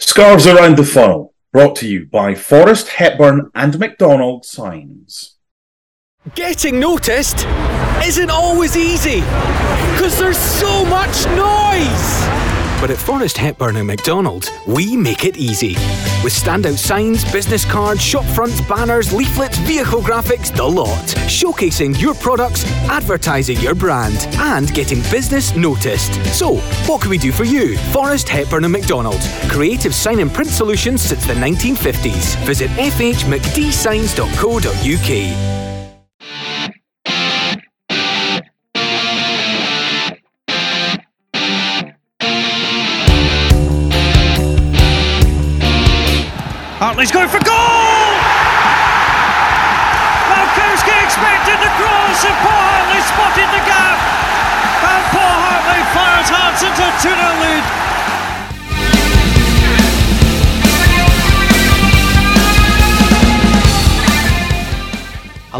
Scarves Around the Funnel, brought to you by Forrest Hepburn and McDonald Signs. Getting noticed isn't always easy because there's so much noise. But at Forrest Hepburn and McDonald, we make it easy. With standout signs, business cards, shop fronts, banners, leaflets, vehicle graphics, the lot. Showcasing your products, advertising your brand, and getting business noticed. So, what can we do for you? Forrest Hepburn and McDonald. Creative sign and print solutions since the 1950s. Visit fhmcdsigns.co.uk. Hartley's going for goal! Malkowski expected the cross and Paul Hartley spotted the gap. And Paul Hartley fires Hearts into 2 0 lead.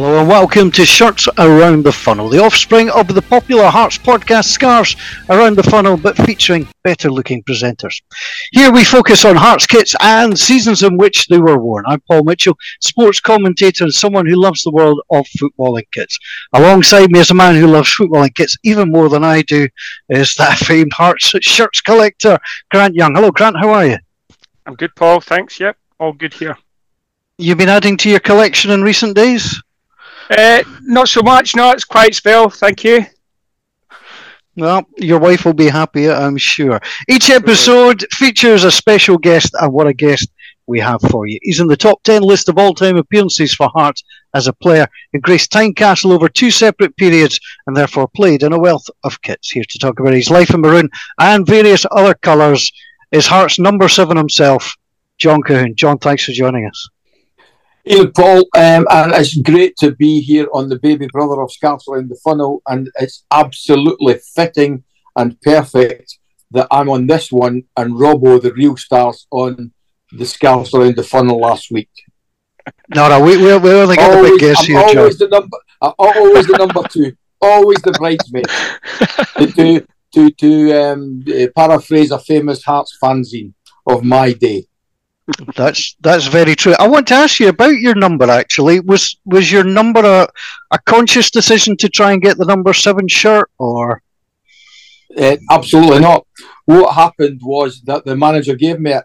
Hello and welcome to Shirts Around the Funnel, the offspring of the popular Hearts podcast Scarves Around the Funnel, but featuring better looking presenters. Here we focus on Hearts kits and seasons in which they were worn. I'm Paul Mitchell, sports commentator and someone who loves the world of footballing kits. Alongside me is a man who loves footballing kits even more than I do, is that famed Hearts shirts collector, Grant Young. Hello, Grant, how are you? I'm good, Paul. Thanks. Yep, all good here. You've been adding to your collection in recent days? Uh, not so much. No, it's quite spell. Thank you. Well, your wife will be happy, I'm sure. Each episode features a special guest, and what a guest we have for you. He's in the top 10 list of all time appearances for Hearts as a player, He graced Tynecastle over two separate periods, and therefore played in a wealth of kits. Here to talk about his life in maroon and various other colours is Hearts number seven himself, John Colquhoun. John, thanks for joining us. Hey, Paul, um, and it's great to be here on the baby brother of Scarves Around the Funnel, and it's absolutely fitting and perfect that I'm on this one and Robbo, the real stars, on the Scarves Around the Funnel last week. No, no, we, we, we only got always, the big guess here, always John. The number, always the number two, always the bridesmaid. to to, to um, paraphrase a famous Hearts fanzine of my day. That's that's very true. I want to ask you about your number. Actually, was was your number a, a conscious decision to try and get the number seven shirt, or? Uh, absolutely not. What happened was that the manager gave me it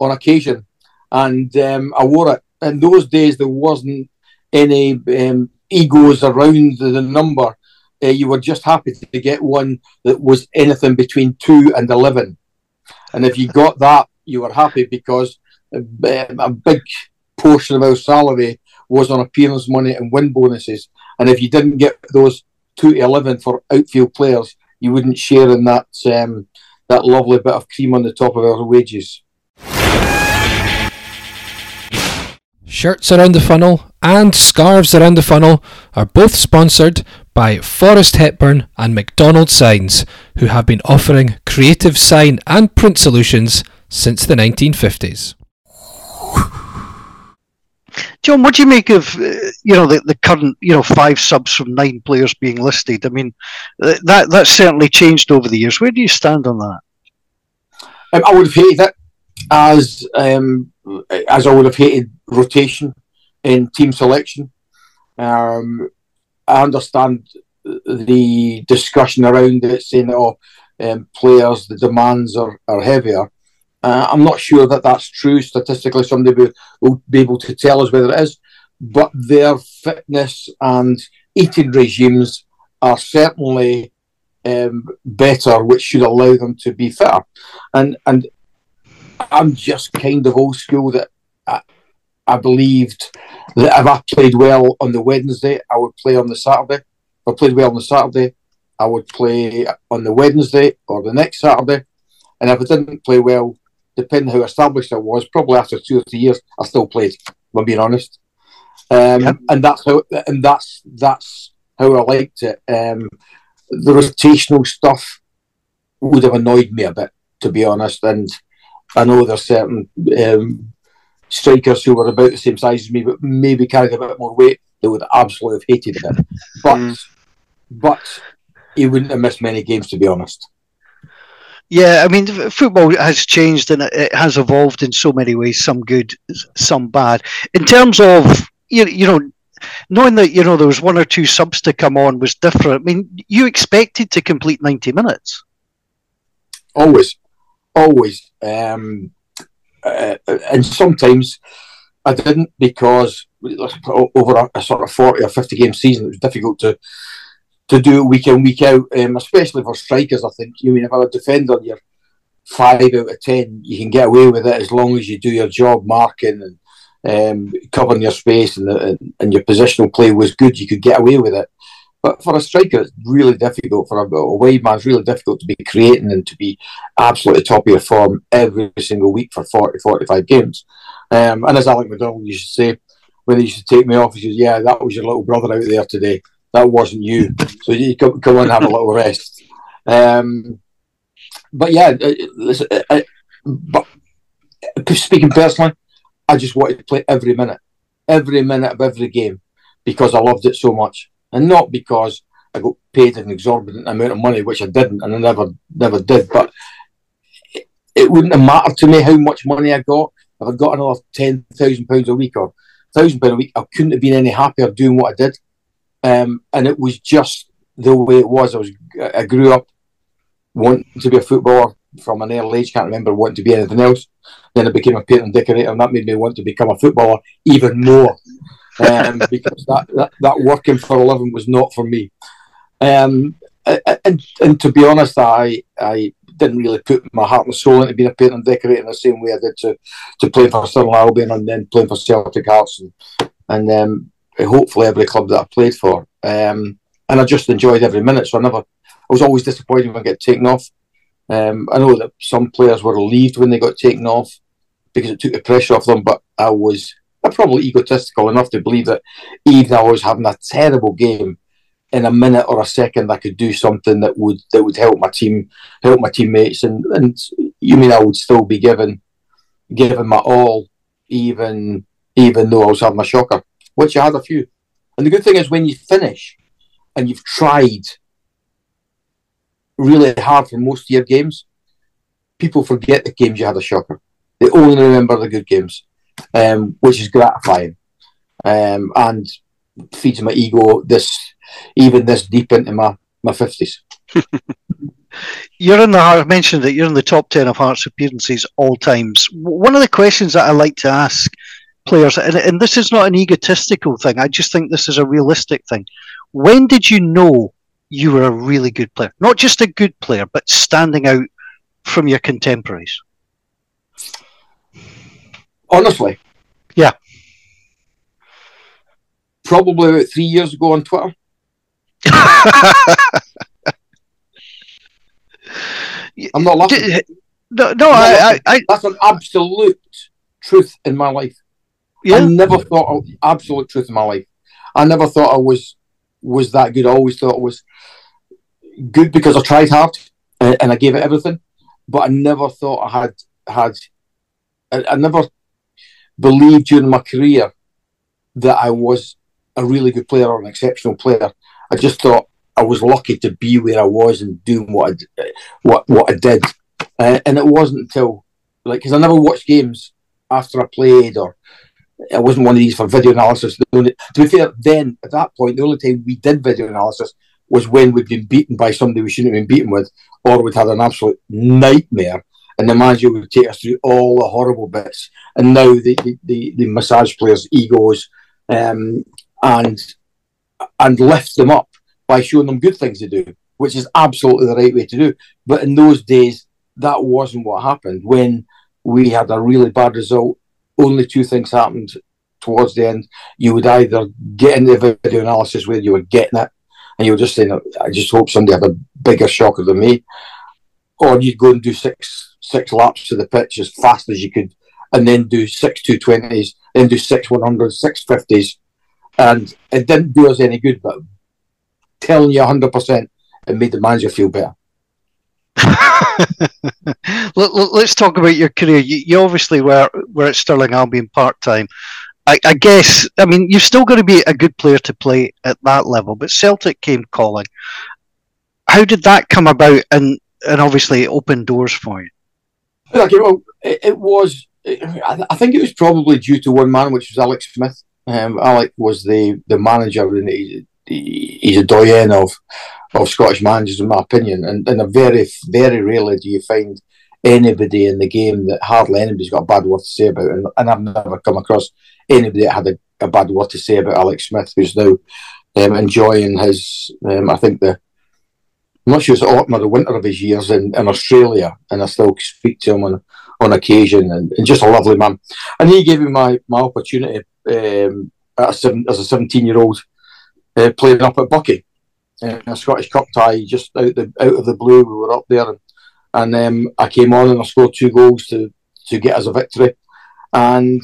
on occasion, and um, I wore it. In those days, there wasn't any um, egos around the, number. Uh, you were just happy to get one that was anything between two and eleven, and if you got that, you were happy because a, a big portion of our salary was on appearance money and win bonuses. And if you didn't get those two to eleven for outfield players, you wouldn't share in that um, that lovely bit of cream on the top of our wages. Shirts around the funnel and scarves around the funnel are both sponsored by Forrest Hepburn and McDonald Signs, who have been offering creative sign and print solutions since the 1950s. John, what do you make of uh, you know the, the current you know five subs from nine players being listed? I mean, that that's certainly changed over the years. Where do you stand on that? Um, I would have hated it as um, as I would have hated rotation in team selection. Um, I understand the discussion around it, saying, that "Oh, um, players, the demands are, are heavier." Uh, I'm not sure that that's true statistically. Somebody will, will be able to tell us whether it is, but their fitness and eating regimes are certainly um, better, which should allow them to be fitter. And and I'm just kind of old school that I, I believed that if I played well on the Wednesday, I would play on the Saturday. If I played well on the Saturday, I would play on the Wednesday or the next Saturday. And if I didn't play well, depending how established I was, probably after two or three years, I still played. If I'm being honest, um, yep. and that's how and that's that's how I liked it. Um, the rotational stuff would have annoyed me a bit, to be honest. And I know there's certain um, strikers who were about the same size as me, but maybe carried a bit more weight. They would absolutely have hated it. But mm. but he wouldn't have missed many games, to be honest. Yeah, I mean, football has changed and it has evolved in so many ways. Some good, some bad. In terms of you, you know, knowing that you know there was one or two subs to come on was different. I mean, you expected to complete ninety minutes. Always, always, um, uh, and sometimes I didn't because over a, a, sort of forty or fifty game season, it was difficult to to do week in week out, um, especially for strikers. I think you mean if I'm a defender, you're five out of ten, you can get away with it as long as you do your job marking and um, covering your space and, the, and your positional play was good. You could get away with it. But for a striker, it's really difficult. For a, a wide man, it's really difficult to be creating and to be absolutely top of your form every single week for 40, 45 games. Um, and as Alec McDonald used to say, when he used to take me off, he says, Yeah, that was your little brother out there today. That wasn't you. So you come, come and have a little rest. Um, but yeah, uh, listen, uh, uh, but speaking personally, I just wanted to play every minute, every minute of every game because I loved it so much and not because I got paid an exorbitant amount of money, which I didn't, and I never never did. But it, it wouldn't have mattered to me how much money I got if I got another ten thousand pounds a week or thousand pounds a week. I couldn't have been any happier doing what I did, um, and it was just the way it was. I was I grew up wanting to be a footballer from an early age. Can't remember wanting to be anything else. Then I became a painter and decorator, and that made me want to become a footballer even more um, because that, that, that working for a living was not for me. Um, and and to be honest, I I didn't really put my heart and soul into being a painter and decorator in the same way I did to to playing for Stirling Albion and then playing for Celtic Hearts and and um, hopefully every club that I played for. Um, and I just enjoyed every minute. So I never, I was always disappointed when I get taken off. Um, I know that some players were relieved when they got taken off because it took the pressure off them, but I was I'm probably egotistical enough to believe that even I was having a terrible game, in a minute or a second I could do something that would that would help my team, help my teammates, and and you mean I would still be given given my all, even even though I was having a shocker, which I had a few. And the good thing is when you finish and you've tried really hard for most of your games, people forget the games you had a shocker. They only remember the good games um, which is gratifying um, and feeds my ego this even this deep into my my fifties. you're in the I mentioned that you're in the top ten of Hearts appearances all times. One of the questions that I like to ask players, and, and this is not an egotistical thing. I just think this is a realistic thing. When did you know you were a really good player? Not just a good player, but standing out from your contemporaries. Honestly. Yeah. Probably about three years ago on Twitter. I'm not laughing. No, no, I, I, I, that's an absolute truth in my life. Yeah. I never thought absolute truth in my life. I never thought I was was that good. I always thought I was good because I tried hard and, and I gave it everything. But I never thought I had had. I, I never believed during my career that I was a really good player or an exceptional player. I just thought I was lucky to be where I was and doing what I, what what I did. Uh, and it wasn't until like because I never watched games after I played or I wasn't one of these for video analysis. To be fair, then at that point, the only time we did video analysis was when we'd been beaten by somebody we shouldn't have been beaten with, or we'd had an absolute nightmare and the manager would take us through all the horrible bits. And now the the, the, the massage players' egos um, and and lift them up by showing them good things to do, which is absolutely the right way to do. But in those days, that wasn't what happened. When we had a really bad result, only two things happened towards the end. You would either get into the video analysis where you were getting it, and you were just saying, I just hope somebody had a bigger shocker than me, or you'd go and do six six laps to the pitch as fast as you could, and then do six two twenties, then do six one hundreds, six fifties, and it didn't do us any good. But telling you hundred percent, it made the manager feel better. Let's talk about your career. You, you obviously were were at Stirling Albion part time. I, I, guess I mean you've still got to be a good player to play at that level. But Celtic came calling. How did that come about? And and obviously it opened doors for you. Like, well, it, it was. I, I think it was probably due to one man, which was Alex Smith. Um, was the, the manager, and he, he's a doyen of of Scottish managers, in my opinion. And, and a very, very rarely do you find anybody in the game that hardly anybody's got a bad word to say about. And, and I've never come across anybody that had a, a bad word to say about Alex Smith, who's now um, enjoying his, um, I think the, I'm not sure it's autumn or the winter of his years in, in Australia, and I still speak to him on on occasion, and, and just a lovely man. And he gave me my my opportunity um, as a 17 year old uh, playing up at Buckie in a Scottish Cup tie, just out the out of the blue. We were up there, and, and um, I came on and I scored two goals to to get us a victory, and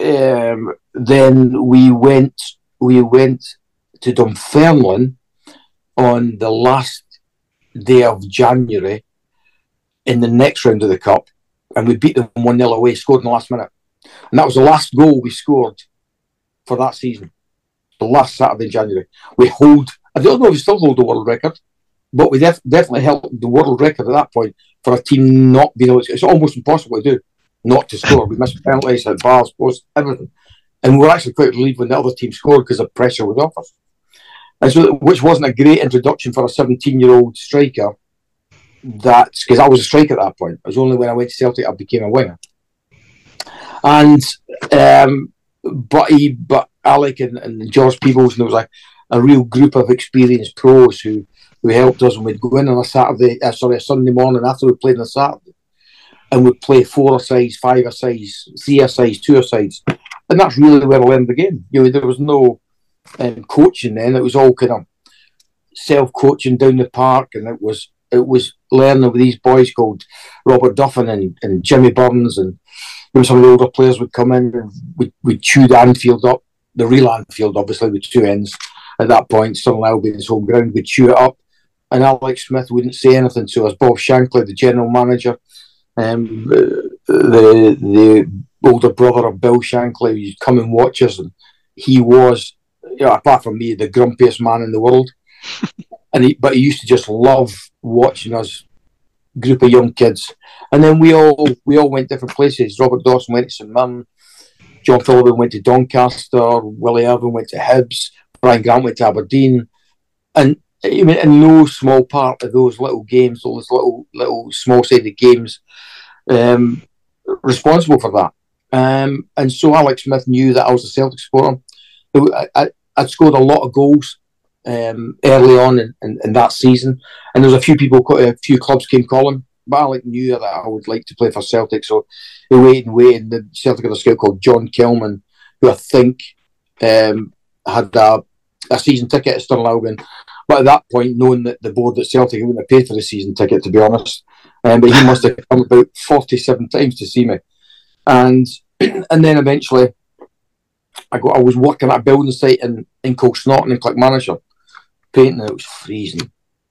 um, then we went we went to Dunfermline on the last day of January in the next round of the cup, and we beat them one 0 away, scored in the last minute, and that was the last goal we scored for that season. The last Saturday in January, we hold. I don't know if we still hold the world record, but we def- definitely held the world record at that point for a team not being able. To, it's almost impossible to do not to score. We missed penalties, at bars, posts, everything, and we were actually quite relieved when the other team scored because the pressure was off us and so which wasn't a great introduction for a 17 year old striker. That's because I was a striker at that point. It was only when I went to Celtic I became a winger. And um, but he, but Alec and, and George Peebles, and there was like a real group of experienced pros who who helped us when we'd go in on a Saturday, uh, sorry, a Sunday morning after we played on a Saturday, and we'd play four sides, five sides, three sides, two sides, and that's really where I learned the game. You know, there was no um, coaching then. It was all kind of self coaching down the park, and it was it was learning with these boys called Robert Duffin and, and Jimmy Burns, and some of the older players would come in and we we chew the Annfield up, the real Annfield, obviously with two ends. At that point, Stirling Albion's home ground, we'd chew it up, and Alex Smith wouldn't say anything to us. Bob Shankly, the general manager, um, the the older brother of Bill Shankly, he'd come and watch us, and he was you know, apart from me, the grumpiest man in the world. and he, but he used to just love watching us, group of young kids. And then we all we all went different places. Robert Dawson went to St Mirren, John Phillips went to Doncaster, Willie Irvine went to Hibs, Brian Grant went to Aberdeen, and I mean, in no small part of those little games, all those little little small sided games, um, responsible for that. Um, and so Alex Smith knew that I was a Celtic supporter. I, I'd scored a lot of goals um, early on in, in, in, that season, and there was a few people, a few clubs came calling. But Alec knew that I would like to play for Celtic, so he waited and waited. The Celtic had a scout called John Kilman, who I think um, had a, a, season ticket at Stirling. But at that point, knowing that the board at Celtic wouldn't have paid for the season ticket, to be honest, um, but he must have come about forty-seven times to see me, and and then eventually I got I was working at a building site in, in Kilsnorton in Clackmannan, painting it was freezing.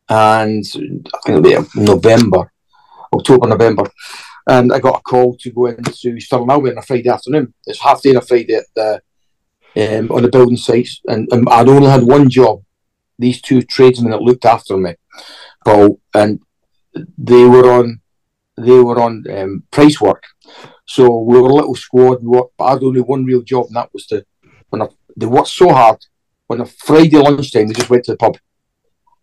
And I think it'll be November, October, November. And I got a call to go into Stirling Albion on a Friday afternoon. It's half day on a Friday at the, um, on the building sites. And I'd only had one job. These two tradesmen that looked after me, Paul, and they were on they were on um, price work. So we were a little squad, but I had only one real job, and that was to when I, they worked so hard. On a Friday lunchtime, they just went to the pub,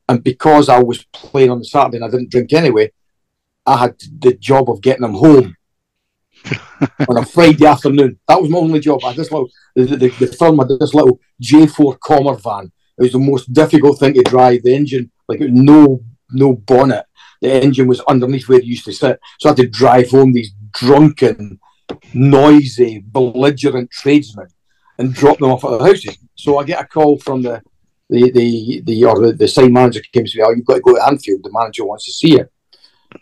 and because I was playing on the Saturday and I didn't drink anyway, I had the job of getting them home on a Friday afternoon. That was my only job. I had this little the, the, the firm had this little J4 Commer van. It was the most difficult thing to drive. The engine, like no no bonnet. The engine was underneath where it used to sit. So I had to drive home these drunken, noisy, belligerent tradesmen and drop them off at their houses. So I get a call from the the the, the or the, the sign manager came to me, oh, you've got to go to Annfield. The manager wants to see you.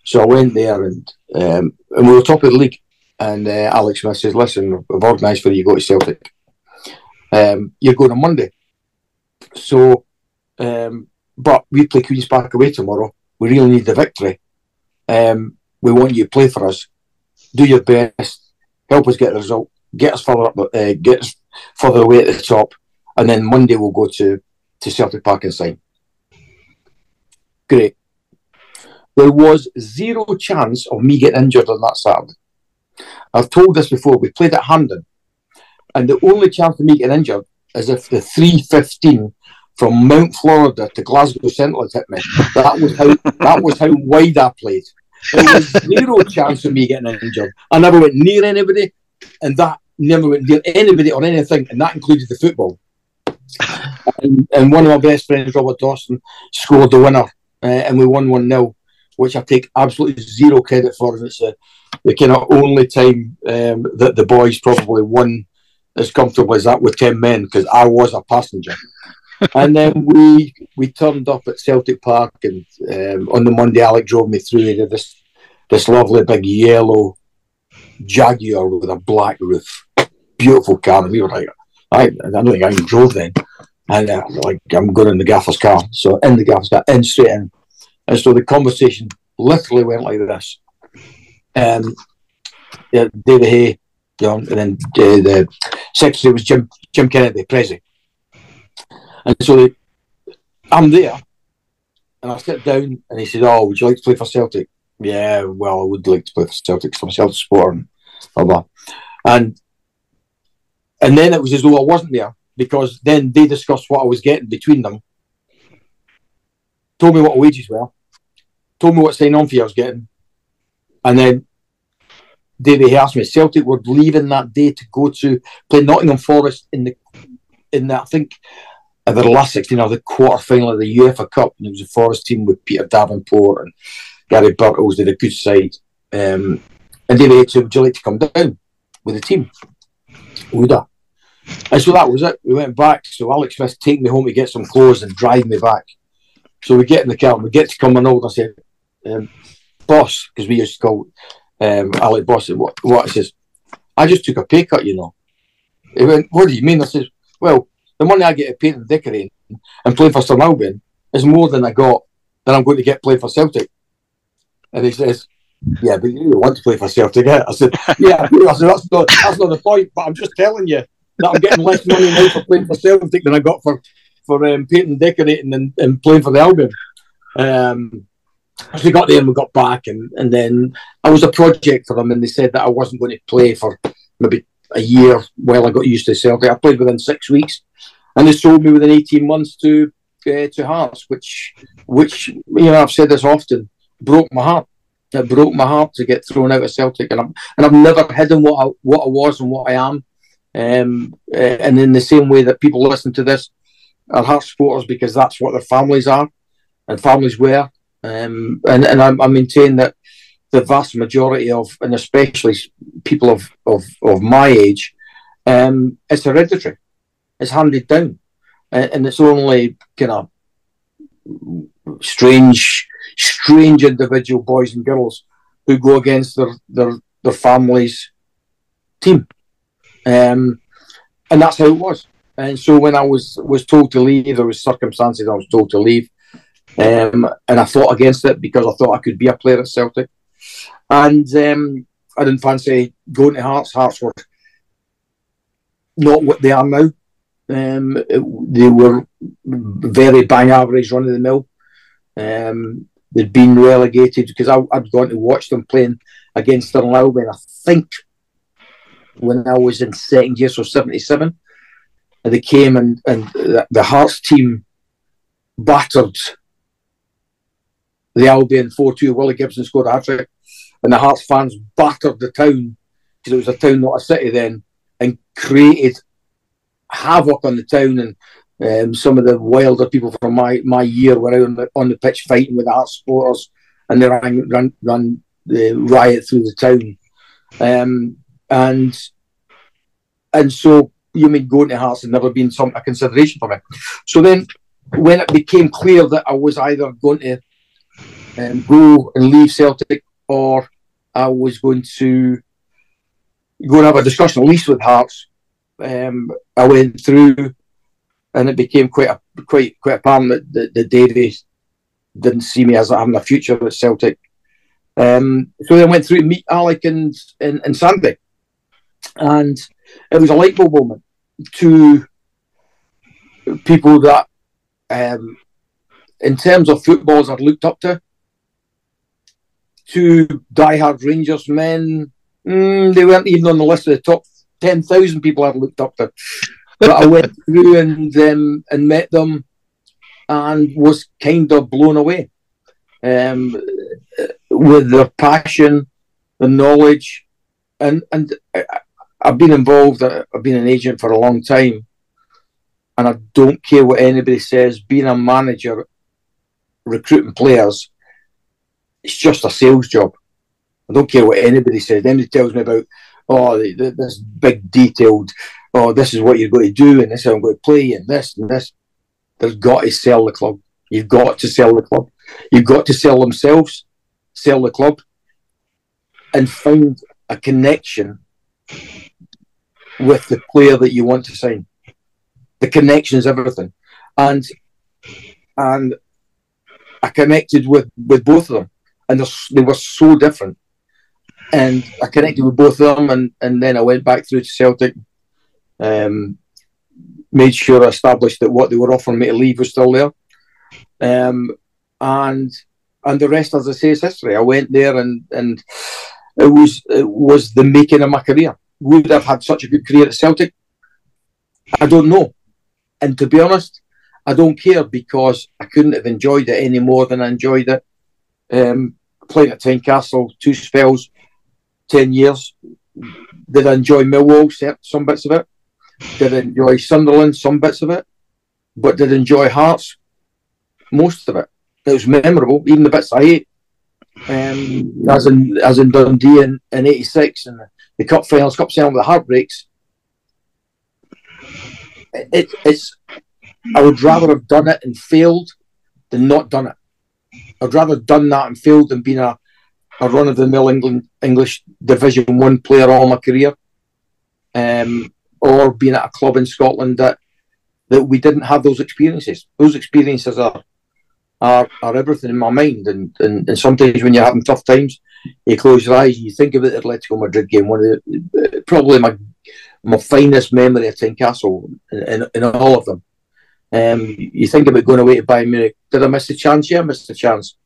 So I went there and um, and we were top of the league. And uh, Alex Smith says, "Listen, we've organised for you go to Celtic. Um, you're going on Monday. So, um, but we play Queens Park away tomorrow. We really need the victory. Um, we want you to play for us do your best, help us get the result, get us further up, uh, get us further away at the top, and then Monday we'll go to, to Celtic Park and sign. Great. There was zero chance of me getting injured on that Saturday. I've told this before. We played at Hampden, and the only chance of me getting injured is if the 315 from Mount Florida to Glasgow Central hit me. That was how that was how wide I played. There was zero chance of me getting injured. I never went near anybody, and that never went near anybody or anything, and that included the football. And, and one of my best friends, Robert Dawson, scored the winner, uh, and we won 1 0, which I take absolutely zero credit for. It's a, the kind of only time um, that the boys probably won as comfortable as that with 10 men, because I was a passenger. and then we we turned up at Celtic Park, and um, on the Monday, Alec drove me through into this this lovely big yellow Jaguar with a black roof, beautiful car. And we were like, I, I don't think I even drove then, and uh, like I'm going in the gaffer's car, so in the gaffer's car, in straight in, and so the conversation literally went like this. Um, yeah, David Hay, know, and then uh, the secretary was Jim Jim Kennedy, Prezi. And so they, I'm there, and I sit down, and he said, "Oh, would you like to play for Celtic?" Yeah, well, I would like to play for Celtic. I'm a Celtic supporter, and blah blah. And and then it was as though I wasn't there because then they discussed what I was getting between them, told me what wages were, told me what sign on fee I was getting, and then David asked me Celtic were leaving that day to go to play Nottingham Forest in the in that I think at the last 16 of the quarter final of the UEFA Cup, and it was a Forest team with Peter Davenport and Gary Birtles did a good side. Um, and David said, Would you like to come down with the team? Would? And so that was it. We went back. So Alex Smith take me home to get some clothes and drive me back. So we get in the car and we get to Cumbernauld. I said, um, Boss, because we used to call um, Alec Boss, what, what? He says, I just took a pay cut, you know. He went, What do you mean? I says, Well, the money I get to paint and decorating and play for St Albion is more than I got than I'm going to get playing for Celtic. And he says, Yeah, but you want to play for Celtic. Eh? I said, Yeah, I said, that's not, that's not the point, but I'm just telling you that I'm getting less money now for playing for Celtic than I got for, for um, painting decorating and, and playing for the Albion. Um, so we got there and we got back, and, and then I was a project for them, and they said that I wasn't going to play for maybe a year while I got used to Celtic. I played within six weeks, and they sold me within 18 months to uh, to Hearts, which which you know I've said this often broke my heart. It broke my heart to get thrown out of Celtic, and I'm and I've never hidden what I what I was and what I am. Um, uh, and in the same way that people listen to this are Hearts supporters because that's what their families are, and families were. Um, and and I, I maintain that the vast majority of, and especially people of of, of my age, um, it's hereditary. It's handed down, and, and it's only kind of strange, strange individual boys and girls who go against their their their families' team, um, and that's how it was. And so when I was was told to leave, there was circumstances I was told to leave, um, and I fought against it because I thought I could be a player at Celtic, and um, I didn't fancy going to Hearts. Hearts were not what they are now. Um, they were very bang average, run of the mill. Um, they'd been relegated because I, had gone to watch them playing against Stirling Albion. I think when I was in second year, so '77, and they came and and the, the Hearts team battered the Albion 4 2. Willie Gibson scored a hat trick, and the Hearts fans battered the town because it was a town, not a city then, and created havoc on the town. And um, some of the wilder people from my, my year were out on the, on the pitch fighting with the Hearts supporters, and they ran, ran, ran the riot through the town. Um, and and so you mean going to Hearts had never been some a consideration for me. So then, when it became clear that I was either going to um, go and leave Celtic or I was going to go and have a discussion, at least with Hearts, um, I went through, and it became quite a, quite quite apparent that, that Davies didn't see me as having a future at Celtic. Um, so then I went through to meet Alec and, and, and Sandy, and it was a light bulb moment to people that, um, in terms of footballers, I'd looked up to. Two diehard Rangers men. Mm, they weren't even on the list of the top ten thousand people I've looked up to. But I went through and um, and met them, and was kind of blown away um, with their passion, the knowledge, and and I've been involved. I've been an agent for a long time, and I don't care what anybody says. Being a manager, recruiting players, it's just a sales job. I don't care what anybody says. Anybody tells me about, oh, this big detailed, oh, this is what you're going to do, and this is how I'm going to play, and this and this. They've got to sell the club. You've got to sell the club. You've got to sell themselves, sell the club, and find a connection with the player that you want to sign. The connection is everything, and and I connected with with both of them, and they were so different. And I connected with both of them, and and then I went back through to Celtic. Um, made sure I established that what they were offering me to leave was still there. Um, and and the rest, as I say, is history. I went there, and and it was it was the making of my career. Would I have had such a good career at Celtic? I don't know. And to be honest, I don't care because I couldn't have enjoyed it any more than I enjoyed it. Um, playing at Tynecastle, two spells, ten years. Did I enjoy Millwall? Some bits of it. Did I enjoy Sunderland? Some bits of it. But did I enjoy Hearts? Most of it. It was memorable, even the bits I hate. Um, as in as in Dundee in, in '86 and the, cup finals, cup final, with the heartbreaks. It, it's. I would rather have done it and failed than not done it. I'd rather done that and failed than been a, a run of the mill England English Division One player all my career, um, or being at a club in Scotland that that we didn't have those experiences. Those experiences are are, are everything in my mind. And, and, and sometimes when you're having tough times, you close your eyes and you think about the Atletico Madrid game. One of the, probably my my finest memory of Tynecastle in, in, in all of them. Um, you think about going away to Bayern Munich. Did I miss the chance? Yeah, I missed the chance,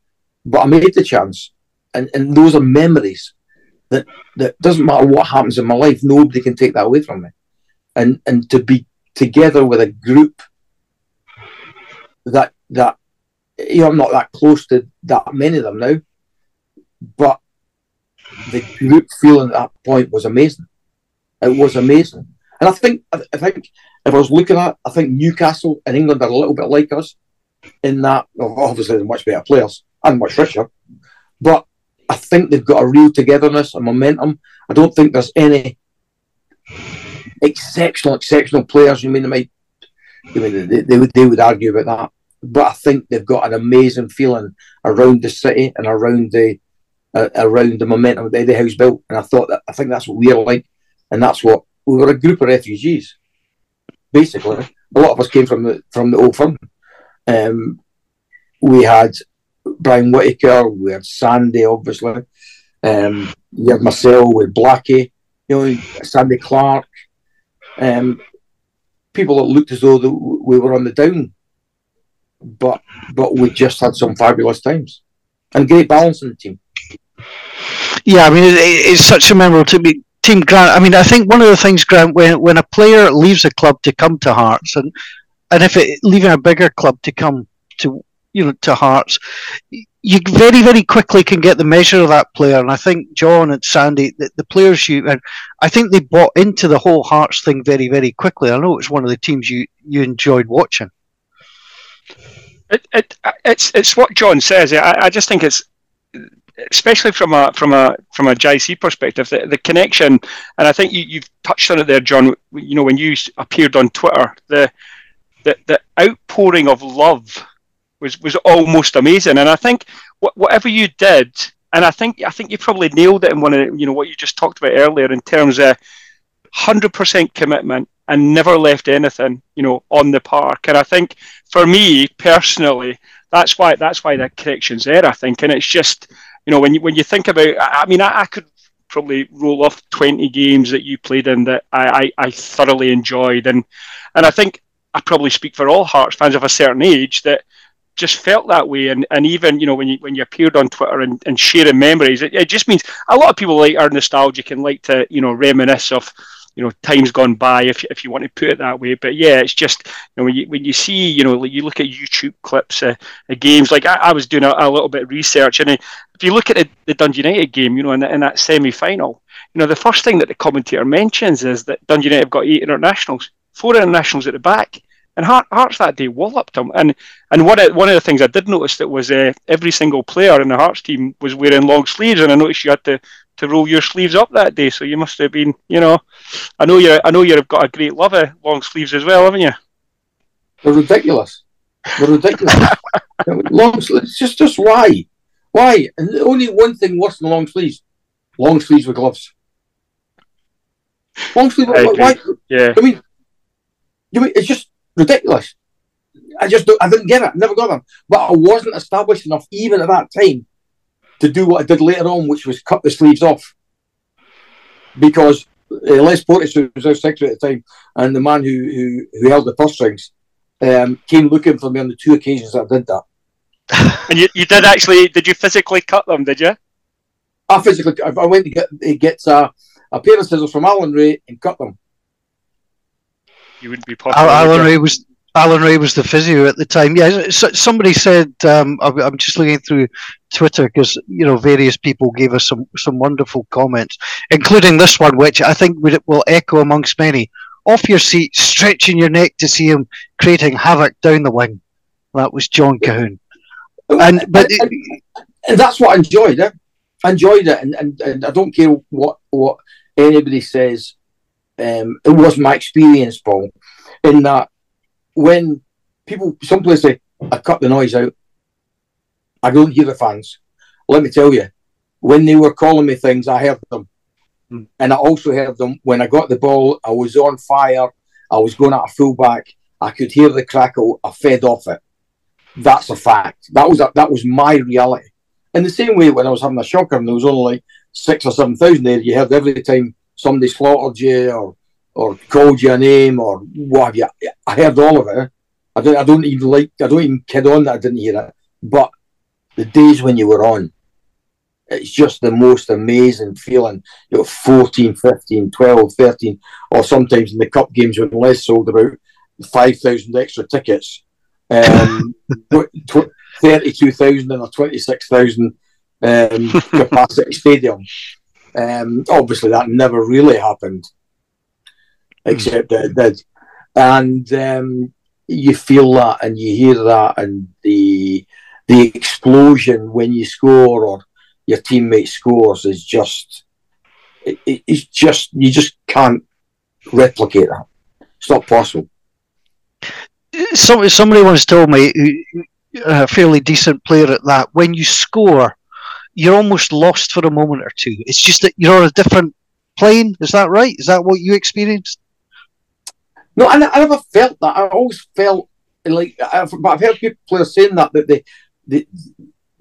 but I made the chance, and and those are memories that that doesn't matter what happens in my life. Nobody can take that away from me, and and to be together with a group that that you know, I'm not that close to that many of them now, but the group feeling at that point was amazing. It was amazing, and I think I think if I was looking at, I think Newcastle and England are a little bit like us in that. Obviously, they're much better players and much richer, but I think they've got a real togetherness and momentum. I don't think there's any exceptional, exceptional players. You mean they might? You mean they, they would they would argue about that but I think they've got an amazing feeling around the city and around the uh, around the momentum that Eddie Howe's built. And I thought that I think that's what we're like, and that's what we were a group of refugees. Basically, a lot of us came from the from the old firm. Um, we had Brian Whittaker, we had Sandy, obviously. Um, you had Marcel with Blackie, you know, Sandy Clark. Um, people that looked as though the, we were on the down but but we just had some fabulous times and great balance in the team. Yeah, I mean it, it's such a memorable to be team Grant. I mean, I think one of the things Grant when when a player leaves a club to come to Hearts and and if it leaving a bigger club to come to you know to Hearts, you very very quickly can get the measure of that player. And I think John and Sandy, the, the players you and I think they bought into the whole Hearts thing very very quickly. I know it's one of the teams you you enjoyed watching. It, it, it's it's what John says. I, I just think it's especially from a from a from a JC perspective, the, the connection, and I think you, you've touched on it there, John. You know, when you appeared on Twitter, the the, the outpouring of love was was almost amazing. And I think wh- whatever you did, and I think I think you probably nailed it in one of you know what you just talked about earlier in terms of hundred percent commitment and never left anything, you know, on the park. And I think for me personally, that's why that's why the connection's there. I think, and it's just you know when you when you think about, I mean, I, I could probably roll off 20 games that you played in that I, I, I, thoroughly enjoyed and and I think I probably speak for all Hearts fans of a certain age that just felt that way. And, and even you know when you when you appeared on Twitter and, and sharing memories, it, it just means a lot of people like are nostalgic and like to you know reminisce of you know times gone by if, if you want to put it that way but yeah it's just you know when you when you see you know you look at youtube clips uh, of games like I, I was doing a, a, little bit of research and uh, if you look at the, the dundee united game you know in, the, in that semi-final you know the first thing that the commentator mentions is that dundee united have got eight internationals four internationals at the back and Hearts that day walloped them. And and one of, one of the things I did notice that was uh, every single player in the Hearts team was wearing long sleeves, and I noticed you had to to roll your sleeves up that day. So you must have been, you know, I know you I know you've got a great love of long sleeves as well, haven't you? They're ridiculous. They're ridiculous. long sleeves. Just just why? Why? And only one thing worse than long sleeves. Long sleeves with gloves. Long sleeves. Why? Yeah. I mean, you mean it's just ridiculous. I just don't, I didn't get it. Never got them. But I wasn't established enough even at that time to do what I did later on, which was cut the sleeves off. Because uh, Les Porteous was our secretary at the time, and the man who who, who held the purse strings um, came looking for me on the two occasions that I did that. and you, you did actually? Did you physically cut them? Did you? I physically, I went to get get a, a pair of scissors from Alan Rae and cut them. You wouldn't be popular. Alan Rae was Alan Rae was the physio at the time. Yeah, so, somebody said um, I'm just looking through Twitter because you know various people gave us some some wonderful comments, including this one, which I think will echo amongst many. Off your seat, stretching your neck to see him creating havoc down the wing. That was John Colquhoun, And but and, and, and that's what I enjoyed. Eh? I enjoyed it, and, and, and I don't care what what anybody says. Um, it was my experience, Paul, in that when people, some players say, I cut the noise out, I don't hear the fans. Let me tell you, when they were calling me things, I heard them. Mm. And I also heard them when I got the ball, I was on fire, I was going at a fullback, I could hear the crackle, I fed off it. That's a fact. That was a, that was my reality. In the same way, when I was having a shocker and there was only like six or seven thousand there, you heard every time somebody slaughtered you or or called you a name or what have you. I heard all of it. I don't, I don't even like, I don't even kid on that I didn't hear it. But the days when you were on, it's just the most amazing feeling. You know, 14, 15, 12, 13, or sometimes in the cup games when Les sold about 5,000 extra tickets, um, 32,000 in a 26,000 um, capacity stadium. Um, obviously, that never really happened except that it did. And um, you feel that and you hear that and the the explosion when you score or your teammate scores is just it, it's just you just can't replicate that. It's not possible. Somebody, somebody once told me, a fairly decent player at that, when you score, you're almost lost for a moment or two. It's just that you're on a different plane. Is that right? Is that what you experienced? No, I, I never felt that. I always felt like, I've, but I've heard people saying that that they, they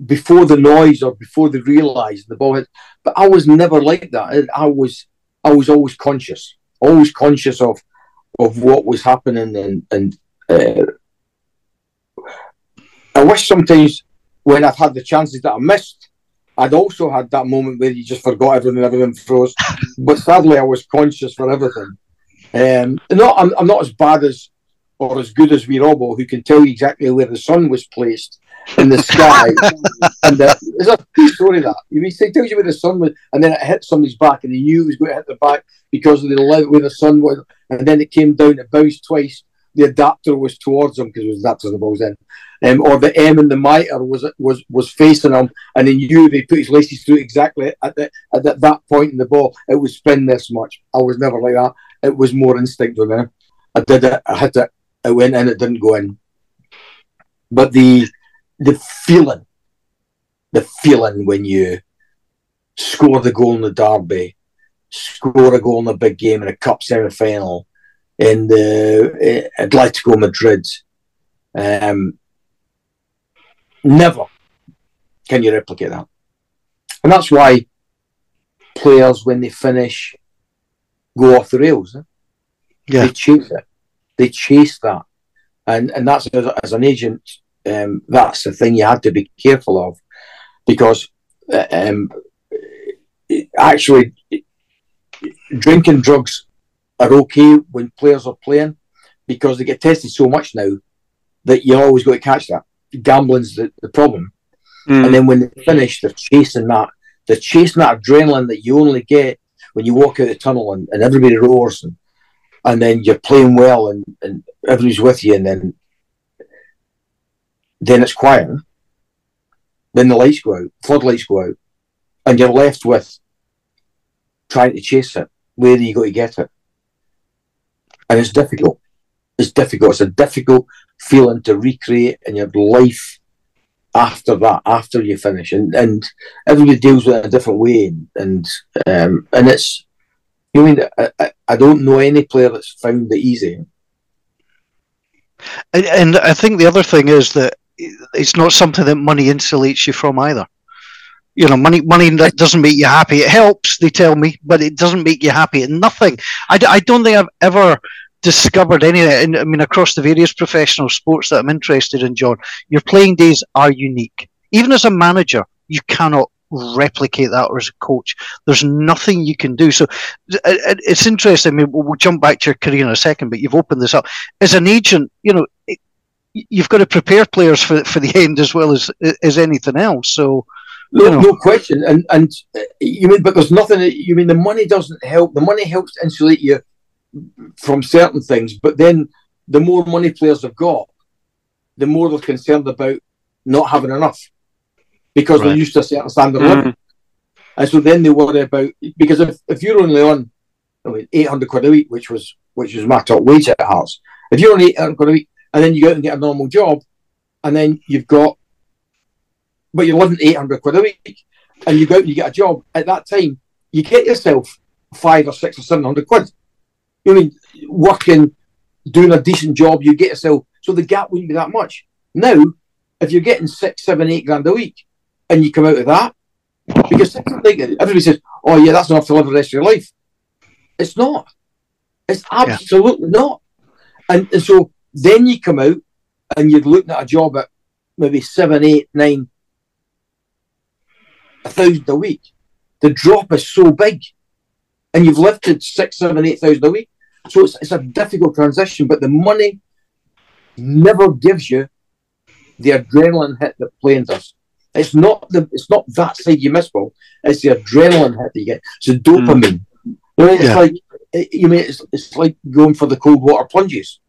before the noise or before they realised the ball hit. But I was never like that. I was, I was always conscious, always conscious of, of what was happening, and and uh, I wish sometimes when I've had the chances that I missed, I'd also had that moment where you just forgot everything, everything froze. but sadly, I was conscious for everything. Um, no, I'm, I'm not as bad as or as good as Robbo, who can tell you exactly where the sun was placed in the sky. and uh, there's a true story that he tells you where the sun was, and then it hit somebody's back, and he knew it was going to hit the back because of the level where the sun was, and then it came down, it bounced twice. The adapter was towards him because it was adapter the balls in, um, or the M and the mitre was was was facing him, and he knew they put his laces through exactly at, the, at that point in the ball. It would spin this much. I was never like that it was more instinct with me. I did it, I hit it, it went in, it didn't go in. But the the feeling, the feeling when you score the goal in the derby, score a goal in a big game in a cup semi final in the uh, Atletico Madrid, um, never can you replicate that. And that's why players, when they finish go off the rails. Eh? Yeah. They chase it. They chase that. And and that's as, as an agent, um, that's the thing you have to be careful of because uh, um, actually drinking drugs are okay when players are playing because they get tested so much now that you always got to catch that. Gambling's the, the problem. Mm. And then when they finish, they're chasing that. They're chasing that adrenaline that you only get when you walk out the tunnel and, and everybody roars and and then you're playing well and, and everybody's with you and then then it's quiet. Then the lights go out, floodlights go out, and you're left with trying to chase it. Where do you go to get it? And it's difficult. It's difficult. It's a difficult feeling to recreate in your life after that, after you finish, and and everybody deals with it a different way, and um, and it's you mean I, I don't know any player that's found it easy. And, and I think the other thing is that it's not something that money insulates you from either. You know, money money that doesn't make you happy. It helps, they tell me, but it doesn't make you happy. And nothing. I, I don't think I've ever discovered any. I mean, across the various professional sports that I'm interested in, John, your playing days are unique. Even as a manager, you cannot replicate that or as a coach. There's nothing you can do. So it's interesting. I mean, we'll jump back to your career in a second, but you've opened this up. As an agent, you know, you've got to prepare players for, for the end as well as as anything else. So, no, know. no question. And and uh, you mean, but there's nothing. You mean the money doesn't help. The money helps to insulate you from certain things, but then the more money players have got, the more they're concerned about not having enough because right. they're used to a certain standard mm-hmm. living. And so then they worry about because if, if you're only on I mean, 800 quid a week, which was which was my top wage at Hearts, if you're on 800 quid a week and then you go out and get a normal job, and then you've got, but you're living 800 quid a week, and you go out and you get a job at that time, you get yourself five or six or 700 quid. I mean, working, doing a decent job, you get yourself, so the gap wouldn't be that much. Now, if you're getting six, seven, eight grand a week, and you come out of that, because everybody says, "Oh yeah, that's enough to live the rest of your life." It's not. It's absolutely yeah. not. And, and so then you come out and you're looking at a job at maybe seven, eight, nine, a thousand a week. The drop is so big, and you've lifted six, seven, eight thousand a week. So it's, it's a difficult transition, but the money never gives you the adrenaline hit that playing does. It's not the it's not that side you miss, Paul. It's the adrenaline hit that you get. It's the dopamine. Mm. You mean, it's yeah. like you mean it's, it's like going for the cold water plunges.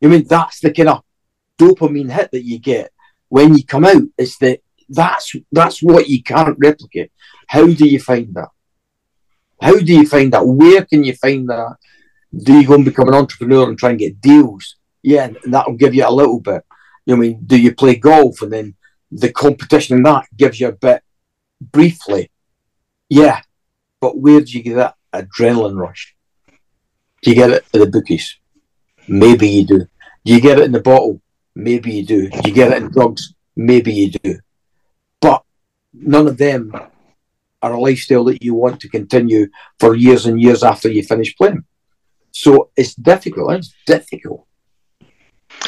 You mean that's the kind of dopamine hit that you get when you come out. It's the that's that's what you can't replicate. How do you find that? How do you find that? Where can you find that? Do you go and become an entrepreneur and try and get deals? Yeah, that'll give you a little bit. You know I mean, do you play golf and then the competition in that gives you a bit briefly. Yeah, but where do you get that adrenaline rush? Do you get it at the bookies? Maybe you do. Do you get it in the bottle? Maybe you do. Do you get it in drugs? Maybe you do. But none of them are a lifestyle that you want to continue for years and years after you finish playing. So it's difficult. It's difficult.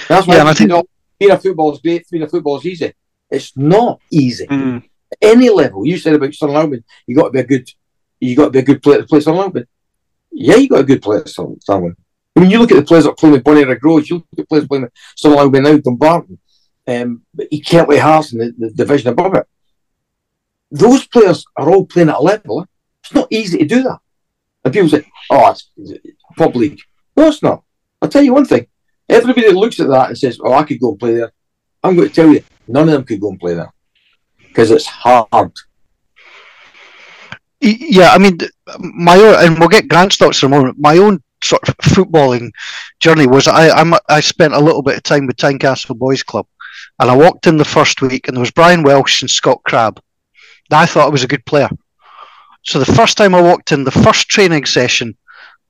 That's why yeah, I think you know, being a football is great. Being a football is easy. It's not easy. Mm. Any level. You said about Stirling you got to be a good, you got to be a good player to play Stirling Yeah, you got a good player Stirling I mean, you look at the players that are playing with Bonnyrigg Rose, you look at the players playing with Stirling now, Dumbarton, um, play Hearts in the, the division above it. Those players are all playing at a level. It's not easy to do that. And people say, oh, it's, it's pub league. No, it's not. I'll tell you one thing. Everybody that looks at that and says, oh, I could go and play there. I'm going to tell you, None of them could go and play there because it's hard. Yeah, I mean, my own, and we'll get Grant's thoughts in a moment. My own sort of footballing journey was I I'm, I spent a little bit of time with Tynecastle Boys Club, and I walked in the first week, and there was Brian Welsh and Scott Crabbe. I thought I was a good player. So the first time I walked in, the first training session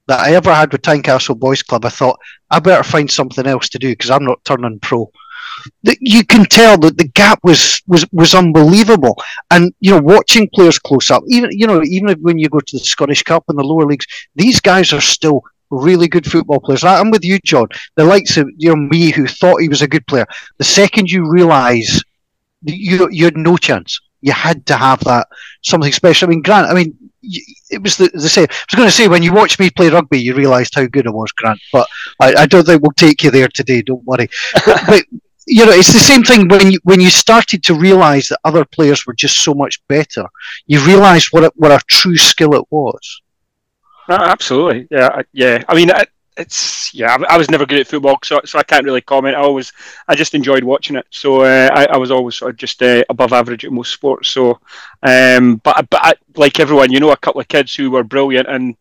that I ever had with Tynecastle Boys Club, I thought I better find something else to do because I'm not turning pro you can tell that the gap was, was was unbelievable. And you know, watching players close up, even you know, even when you go to the Scottish Cup and the lower leagues, these guys are still really good football players. I'm with you, John. The likes of you know me, who thought he was a good player. The second you realise you you had no chance, you had to have that something special. I mean, Grant. I mean, it was the, the same. I was going to say when you watched me play rugby, you realised how good I was, Grant. But I, I, don't think we'll take you there today. Don't worry. but, but you know, it's the same thing when you when you started to realise that other players were just so much better. You realised what a, what a true skill it was. absolutely, yeah, yeah. I mean, it's yeah. I, I, was never good at football, so so I can't really comment. I always, I just enjoyed watching it. So uh, I, I, was always sort of just uh, above average at most sports. So, um, but but I, like everyone, you know, a couple of kids who were brilliant, and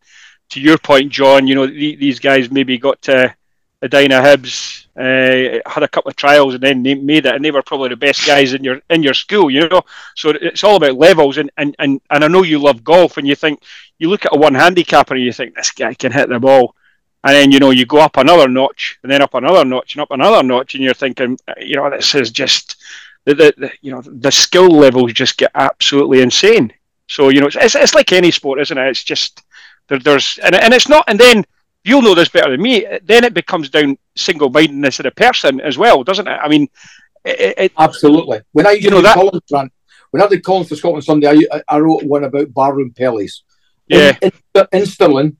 to your point, John, you know, the, these guys maybe got to Edina Hibs, uh, had a couple of trials, and then they made it, and they were probably the best guys in your in your school, you know. So it's all about levels, and and and, and I know you love golf, and you think you look at a one handicapper, and you think this guy can hit the ball and then you know you go up another notch and then up another notch and up another notch and you're thinking you know this is just the, the, the you know the skill levels just get absolutely insane so you know it's, it's, it's like any sport isn't it it's just there, there's and, and it's not and then you'll know this better than me then it becomes down single-mindedness of the person as well doesn't it i mean it, it, absolutely when i you know that when I did Colin for Scotland Sunday, I, I wrote one about barroom pellies. Yeah. In, in, in Stirling,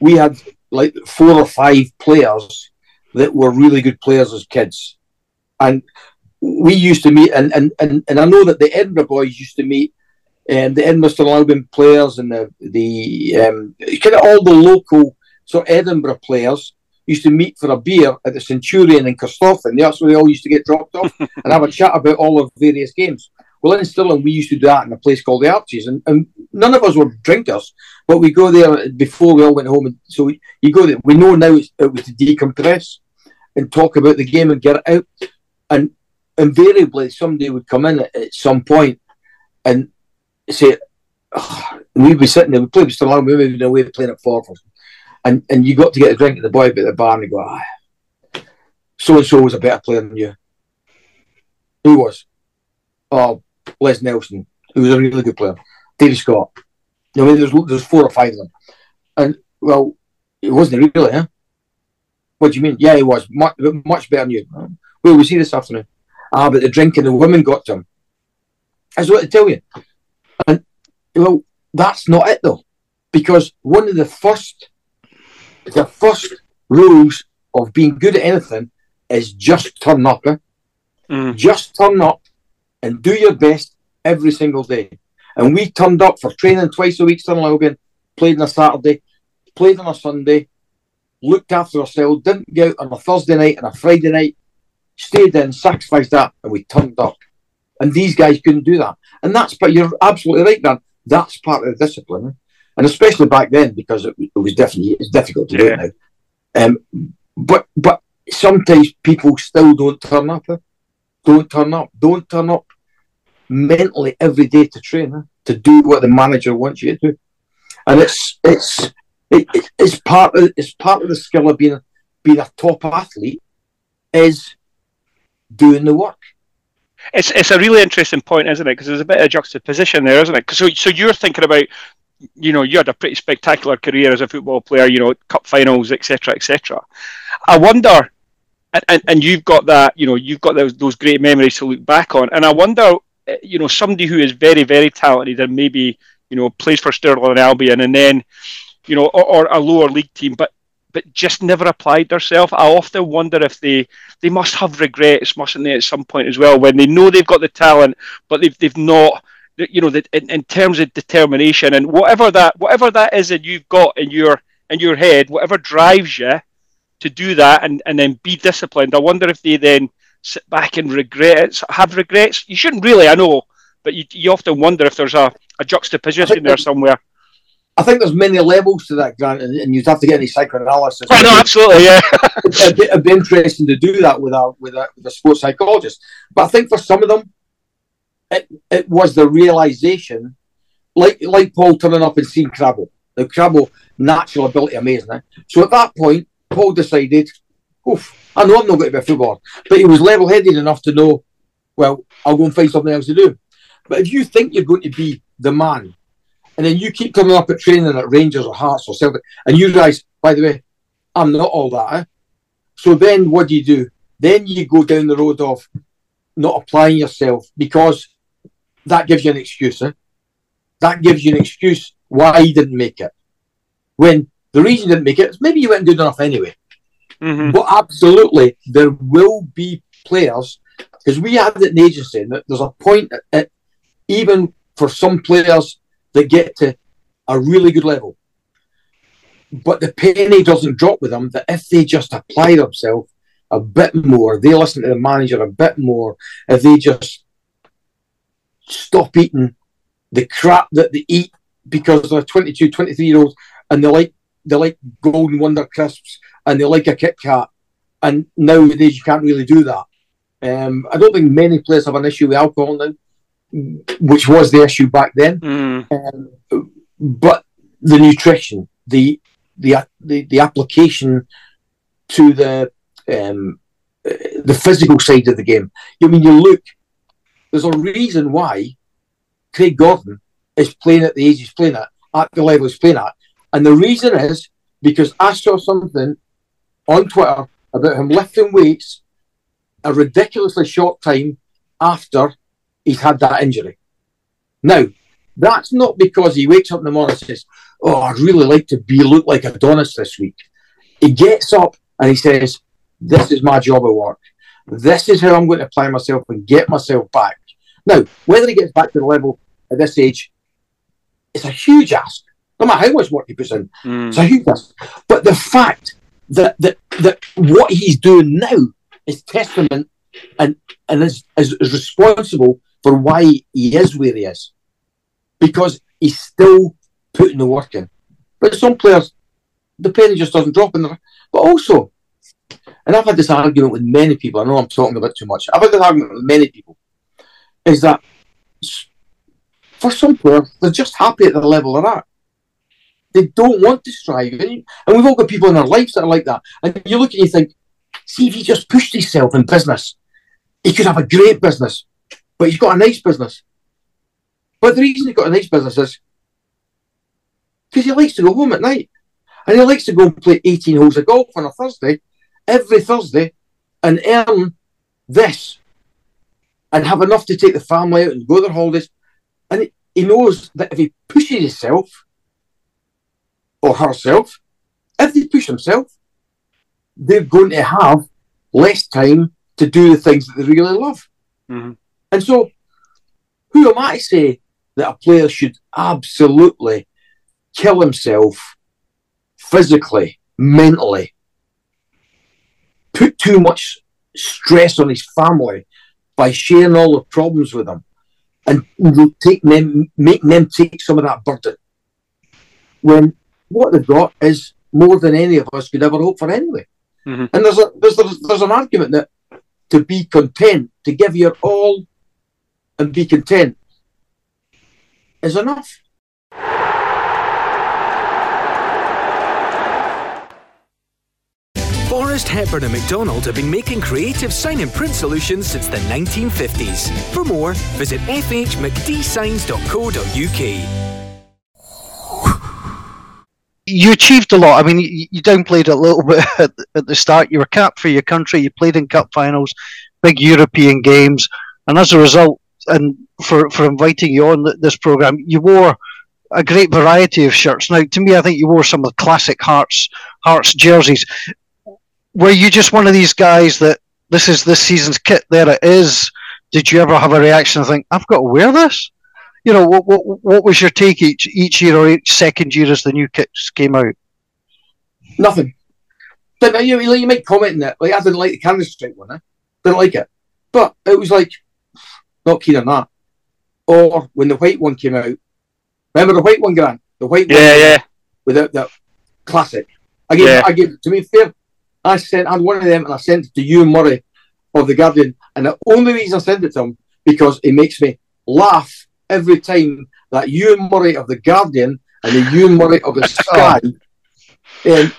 we had like four or five players that were really good players as kids. And we used to meet, and, and, and, and I know that the Edinburgh boys used to meet um, the Edinburgh Albion players and the, the um, kind of all the local sort of Edinburgh players used to meet for a beer at the Centurion in Corstorphine. That's where they all used to get dropped off and have a chat about all of various games. Well, in Stirling, we used to do that in a place called the Arches, and, and none of us were drinkers, but we go there before we all went home. And so you go there. We know now it was to decompress and talk about the game and get it out. And invariably, somebody would come in at, at some point and say, oh, we'd be sitting there, we played with Stirling, we would be away playing at Forfar. And, and you got to get a drink at the boy at the bar and you go, ah, so and so was a better player than you. Who was? Oh, Les Nelson, who was a really good player, Davy Scott. You know, there's there's four or five of them, and well, it wasn't really, huh? What do you mean? Yeah, he was much much better than you. Where was he this afternoon? Ah, but the drinking the women got to him. That's what I tell you. And well, that's not it though, because one of the first, the first rules of being good at anything is just turn up. Eh? Mm. Just turn up and do your best every single day. And we turned up for training twice a week, Stirling Albion, played on a Saturday, played on a Sunday, looked after ourselves, didn't go out on a Thursday night and a Friday night, stayed in, sacrificed that, and we turned up. And these guys couldn't do that. And that's, but you're absolutely right, man. That's part of the discipline. And especially back then, because it, it was definitely it's difficult to yeah. do it now. Um, but but sometimes people still don't turn up. Eh? Don't turn up. Don't turn up mentally every day to train, to do what the manager wants you to do. And it's it's it, it's part of it's part of the skill of being being a top athlete is doing the work. It's it's a really interesting point, isn't it? Because there's a bit of juxtaposition there, isn't it? So so you're thinking about, you know, you had a pretty spectacular career as a football player, you know, cup finals, etc., etc. I wonder, and, and, and you've got that, you know, you've got those those great memories to look back on, and I wonder uh, you know, somebody who is very, very talented and maybe, you know, plays for Stirling and Albion and then, you know, or, or a lower league team, but but just never applied themselves. I often wonder if they they must have regrets, mustn't they, at some point as well, when they know they've got the talent, but they've they've not, you know, in, in terms of determination and whatever that whatever that is that you've got in your in your head, whatever drives you to do that and, and then be disciplined. I wonder if they then sit back and regret have regrets. You shouldn't really, I know, but you, you often wonder if there's a, a juxtaposition there somewhere. I think there's many levels to that, Grant, and, and you'd have to get any psychoanalysis. Oh, no, absolutely, yeah. it'd, be, it'd, be, interesting to do that with a, with a with a sports psychologist. But I think for some of them, it, it was the realization, like like Paul turning up and seeing Crabble. The Crabble natural ability amazing. Eh? So at that point, Paul decided, oof, I know I'm not going to be a footballer, but he was level headed enough to know, well, I'll go and find something else to do. But if you think you're going to be the man, and then you keep coming up at training at Rangers or Hearts or Celtic, and you realise, by the way, I'm not all that. Eh? So then what do you do? Then you go down the road of not applying yourself because that gives you an excuse. Eh? That gives you an excuse why you didn't make it. When the reason you didn't make it is maybe you weren't good enough anyway. Mhm. But absolutely, there will be players because we have it in agency that there's a point at, at even for some players that get to a really good level. But the penny doesn't drop with them that if they just apply themselves a bit more, they listen to the manager a bit more, if they just stop eating the crap that they eat because they're 22, 23 year olds and they like they like golden wonder crisps and they like a Kit Kat. And nowadays you can't really do that. Um, I don't think many players have an issue with alcohol now, which was the issue back then. Mm. Um, but the nutrition, the the the, the application to the um, the physical side of the game. I mean, you look. There's a reason why Craig Gordon is playing at the age he's playing at, at the level he's playing at, and the reason is because I saw something on Twitter about him lifting weights a ridiculously short time after he's had that injury. Now, that's not because he wakes up in the morning and says, "Oh, I'd really like to be look like Adonis this week." He gets up and he says, "This is my job at work. This is how I'm going to apply myself and get myself back." Now, whether he gets back to the level at this age, it's a huge ask. No matter how much work he puts in, Mm. it's a huge. But the fact that that that what he's doing now is testament and and is, is, is responsible for why he is where he is. Because he's still putting the work in. But some players, the penny just doesn't drop in there. But also, and I've had this argument with many people, I know I'm talking a bit too much. I've had this argument with many people, is that for some players, they're just happy at the level they're at. They don't want to strive. And and we've all got people in our lives that are like that. And you look and you think, see, if he just pushed himself in business, he could have a great business, but he's got a nice business. But the reason he's got a nice business is because he likes to go home at night. And he likes to go and play 18 holes of golf on a Thursday, every Thursday, and earn this and have enough to take the family out and go their holidays. And he knows that if he pushes himself or herself, if they push themselves, they're going to have less time to do the things that they really love. Mhm. And so, who am I to say that a player should absolutely kill himself physically, mentally, put too much stress on his family by sharing all the problems with them and take them, make them take some of that burden? When what they've got is more than any of us could ever hope for anyway. Mhm. And there's a there's, there's there's an argument that to be content, to give your all and be content is enough. Forrest Hepburn and McDonald have been making creative sign and print solutions since the 1950s. For more, visit fhmcdsigns.co.uk. you achieved a lot. I mean, you, downplayed a little bit at, the- start. You were capped for your country. You played in cup finals, big European games, and as a result, and for for inviting you on this program, you wore a great variety of shirts. Now, to me, I think you wore some of the classic Hearts Hearts jerseys. Were you just one of these guys that this is this season's kit? There it is. Did you ever have a reaction think, "I've got to wear this"? You know, what, what, what was your take each each year or each second year as the new kits came out? Nothing. Didn't, you, you might comment on it. Like I didn't like the canvas stripe one. Eh? Didn't like it. But it was like not keen on that. Or when the white one came out. Remember the white one, Grant? The white one Yeah, yeah. without the classic. I gave Yeah. I gave to me fair. I sent I had one of them and I sent it to Ewan Murray of the Guardian. And the only reason I sent it to him because it makes me laugh every time that Ewan Murray of the Guardian and the Ewan Murray of the Sky um,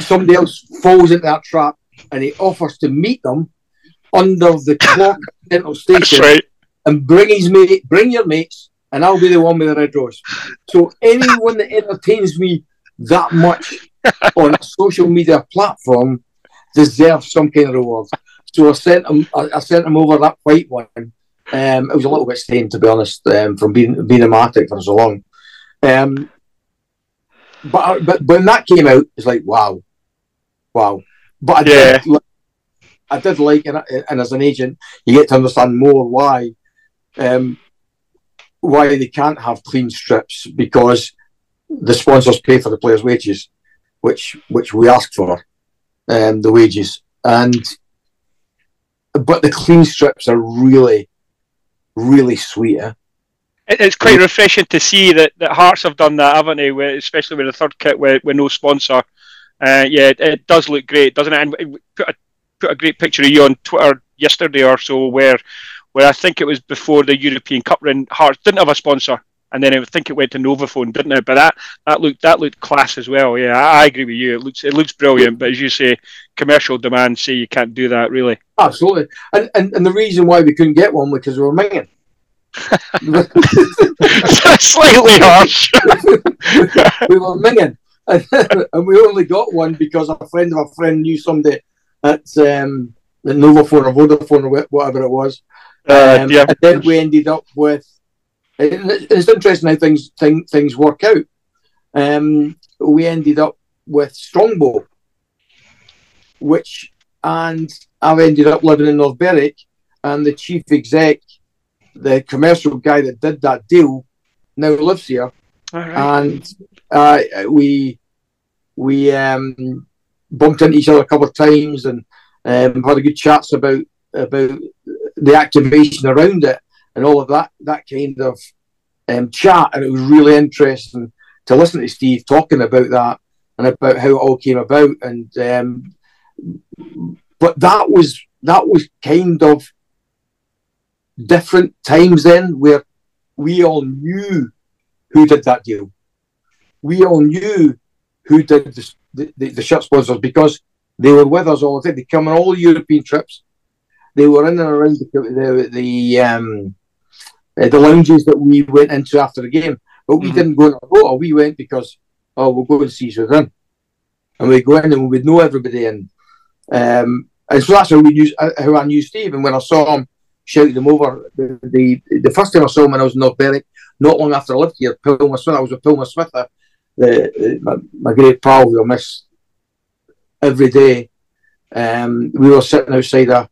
somebody else falls into that trap and he offers to meet them under the clock That's station right. and bring his mate, bring your mates, and I'll be the one with the red rose. So anyone that entertains me that much on a social media platform deserves some kind of reward. So I sent him. I, I sent him over that white one. Um, it was a little bit stained, to be honest, um, from being being a Matic for so long. Um, but but when that came out, it's like wow, wow. But I Yeah. did, li- I did like, and, and as an agent, you get to understand more why, um, why they can't have clean strips because the sponsors pay for the players' wages, which which we ask for, um, the wages, and but the clean strips are really, really sweet. eh? It's quite refreshing to see that, that Hearts have done that, haven't they? With, especially with the third kit with, with no sponsor. Uh, yeah, it, it does look great, doesn't it? And we put a, put a great picture of you on Twitter yesterday or so, where where I think it was before the European Cup run. Hearts didn't have a sponsor, and then I think it went to Novafone, didn't it? But that, that looked that looked class as well. Yeah, I, I agree with you. It looks it looks brilliant, but as you say, commercial demand say you can't do that. Really, Absolutely, and, and and the reason why we couldn't get one was because we were minging. slightly harsh. we were minging, and we only got one because a friend of a friend knew somebody at um, the Novafone or Vodafone or whatever it was. Uh, Um, yeah. And then we ended up with. It- It's interesting how things thing, things work out. Um, we ended up with Strongbow, which and I've ended up living in North Berwick, and the chief exec, the commercial guy that did that deal, now lives here right. and uh, we we um, bumped into each other a couple of times and um, had a good chats about about the activation around it and all of that that kind of um, chat, and it was really interesting to listen to Steve talking about that and about how it all came about. And um, but that was that was kind of different times then, where we all knew who did that deal. We all knew who did the, the, the, shirt sponsors because they were with us all the time. They come on all European trips. They were in and around the the, the um, uh, the lounges that we went into after the game. But we Mhm. didn't go in a. We went because oh we'll go and see who's in, and we go in and we would know everybody and um, and so that's how we knew uh, how I knew Steve. And when I saw him shouting him over the, the the first time I saw him when I was in North Berwick, not long after I lived here, Pilmar Smith. I was with Pilmar Smith, uh, the, the my, my great pal who I miss every day. Um, we were sitting outside a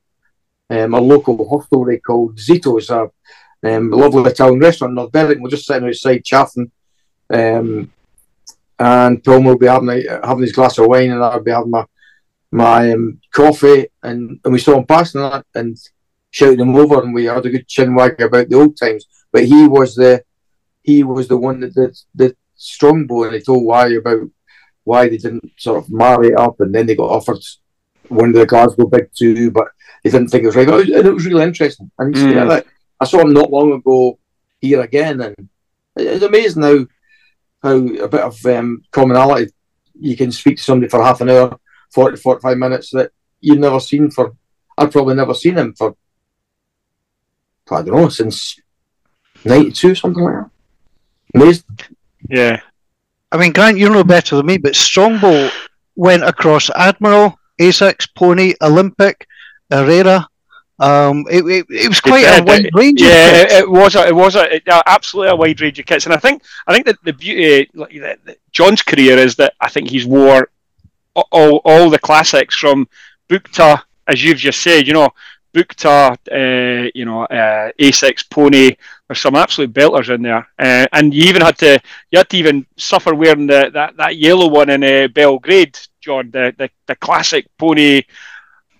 um, a local hostelry called Zito's, a um, lovely Italian restaurant North Berwick. We're just sitting outside chaffing, um, and Pilmar will be having a, having his glass of wine, and I'll be having my my um, coffee, and, and we saw him passing that and shouted him over, and we had a good chin wag about the old times. But he was the he was the one that did the Strongbow, and he told why about why they didn't sort of marry up, and then they got offered one of the Glasgow big two, but they didn't think it was right. But it was, and it was really interesting. And Mm. yeah, I saw him not long ago here again, and it's amazing how how a bit of um, commonality you can speak to somebody for half an hour, 40, 45 minutes that you've never seen for. I've probably never seen him for I don't know since '92, something like that. Amazing. Yeah. I mean, Grant, you know better than me, but Strongbow went across Admiral, Asics, Pony, Olympic, Herrera. Um, it, it, it was quite a did, wide range. of Yeah, kits. it, it was a, it was a, it- uh, absolutely a wide range of kits, and I think I think that the beauty, like John's career is that I think he's wore all all the classics from Bukta, as you've just said, you know, Bukta, uh, you know, uh, Asics, Pony. There's some absolute belters in there, uh, and you even had to you had to even suffer wearing the that, that yellow one in uh, Belgrade, John, the, the the classic Pony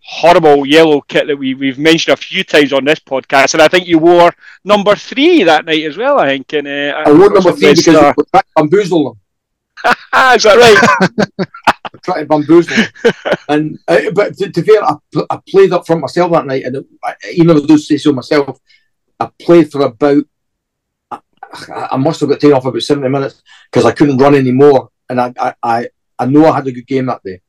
horrible yellow kit that we, we've mentioned a few times on this podcast, and I think you wore number three that night as well. I think. And, uh, I wore number three because uh, we tried to bamboozle them. is that right? I tried to bamboozle them. and uh, but to, to be fair, I, I played up front myself that night, and I, even though I do say so myself, I played for about. I, I must have got taken off about seventy minutes because I couldn't run anymore, and I, I, I, I know I had a good game that day.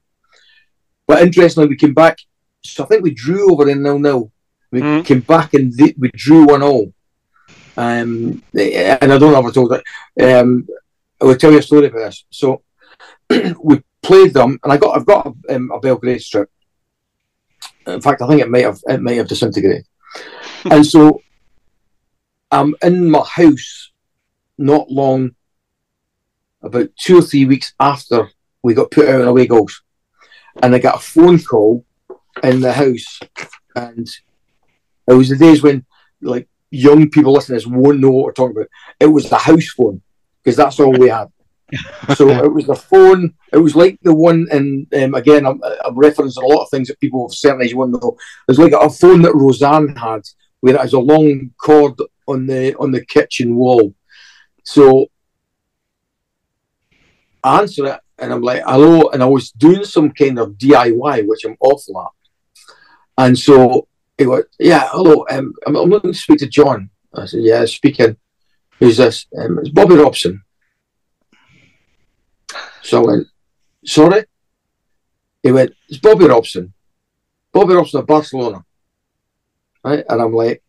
But interestingly, we came back. So I think we drew over in nil nil. We Mm. came back and th- we drew one all. Um, and I don't know if I told it. Um, I will tell you a story about this. So we played them, and I got I've got a, um, a Belgrade strip. In fact, I think it might have it might have disintegrated. and so I'm in my house not long, about two or three weeks after we got put out in away goals. And I got a phone call in the house. And it was the days when like young people listening to this won't know what we're talking about. It was the house phone, because that's all we had. so it was the phone. It was like the one, and um, again, I'm, I'm referencing a lot of things that people of certain age won't know. It was like a phone that Roseanne had, where it has a long cord on the on the kitchen wall. So I answer it, and I'm like, "Hello," and I was doing some kind of DIY, which I'm awful at. And so he went, "Yeah, hello, um, I'm, I'm looking to speak to John." I said, "Yeah, speaking." Who's this? Um, it's Bobby Robson. So I went, sorry? He went, it's Bobby Robson. Bobby Robson of Barcelona. Right? And I'm like,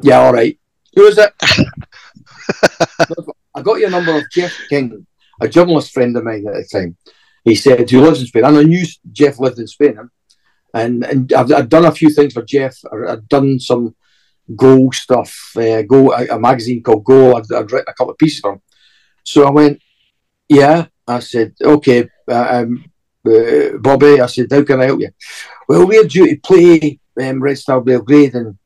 yeah, all right. Who is it? I got your number of Jeff King, a journalist friend of mine at the time. He said, who lives in Spain. And I knew Jeff lived in Spain. And, and I've, I've done a few things for Jeff. I've done some Goal stuff, uh, Go, a, a, magazine called Goal. I'd, I'd written a couple of pieces for him. So I went, yeah, I said, okay, uh, um, uh, Bobby, I said, how can I help you? Well, we're due to play um, Red Star Belgrade in,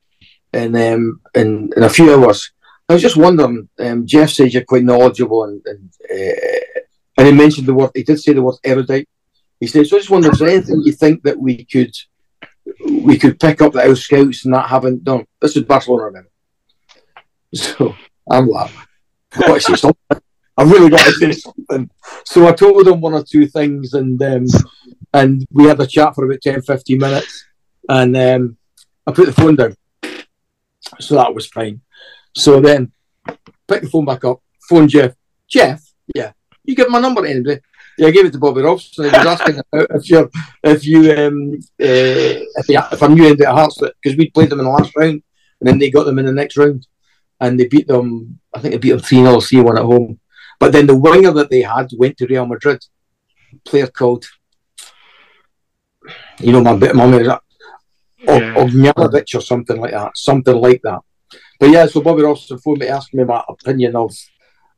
in, um, in, in a few hours. I was just wondering, um, Jeff says you're quite knowledgeable and, and, uh, and he mentioned the word, he did say the word erudite. He said, so I just wonder, if there's anything you think that we could we could pick up the house scouts and that haven't done? This is Barcelona, man. So I'm like, what is something? I've really got to say something. So I told him one or two things, and um, and we had a chat for about 10, 15 minutes, and um, I put the phone down. So that was fine. So then, pick the phone back up, phone Jeff. Jeff, yeah, you give my number to anybody. Yeah, I gave it to Bobby Robson. He was asking if you if you um, uh, if, he, if I knew anything at Hearts because we played them in the last round, and then they got them in the next round, and they beat them. I think they beat them three 0 C one at home. But then the winger that they had went to Real Madrid. Player called, you know, my bit, my memory, yeah. or something like that, something like that. But yeah, so Bobby Robson phoned me asking me my opinion of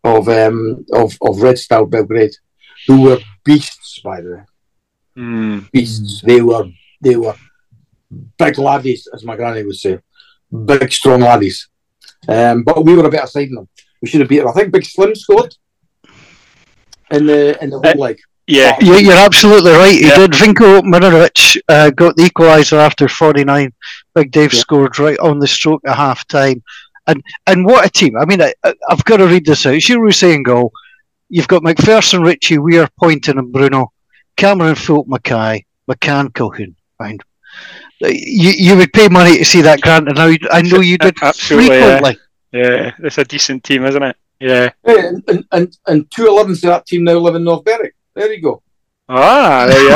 of um, of of Red Star Belgrade, who were beasts by the way, mm. beasts. They were they were big laddies, as my granny would say, big strong laddies. Um, but we were a better side than them. We should have beat them. I think Big Slim scored in the in the whole uh, leg. Yeah, yeah, you're absolutely right. He yeah. did. Vinko Mihanovic uh, got the equaliser after 49. Big Dave yeah. scored right on the stroke at half time. And and what a team! I mean, I, have got to read this out. Giroud saying goal. You've got McPherson, Ritchie, Weir, Pointon, and Bruno. Cameron, Fulp, Mackay, McCann, Colquhoun. Mind. You, you would pay money to see that, Grant, and I, I know you did Absolutely, frequently. Yeah. yeah, it's a decent team, isn't it? Yeah. And, and, and, and two 11s to that team now live in North Berwick. There you go. Ah, there you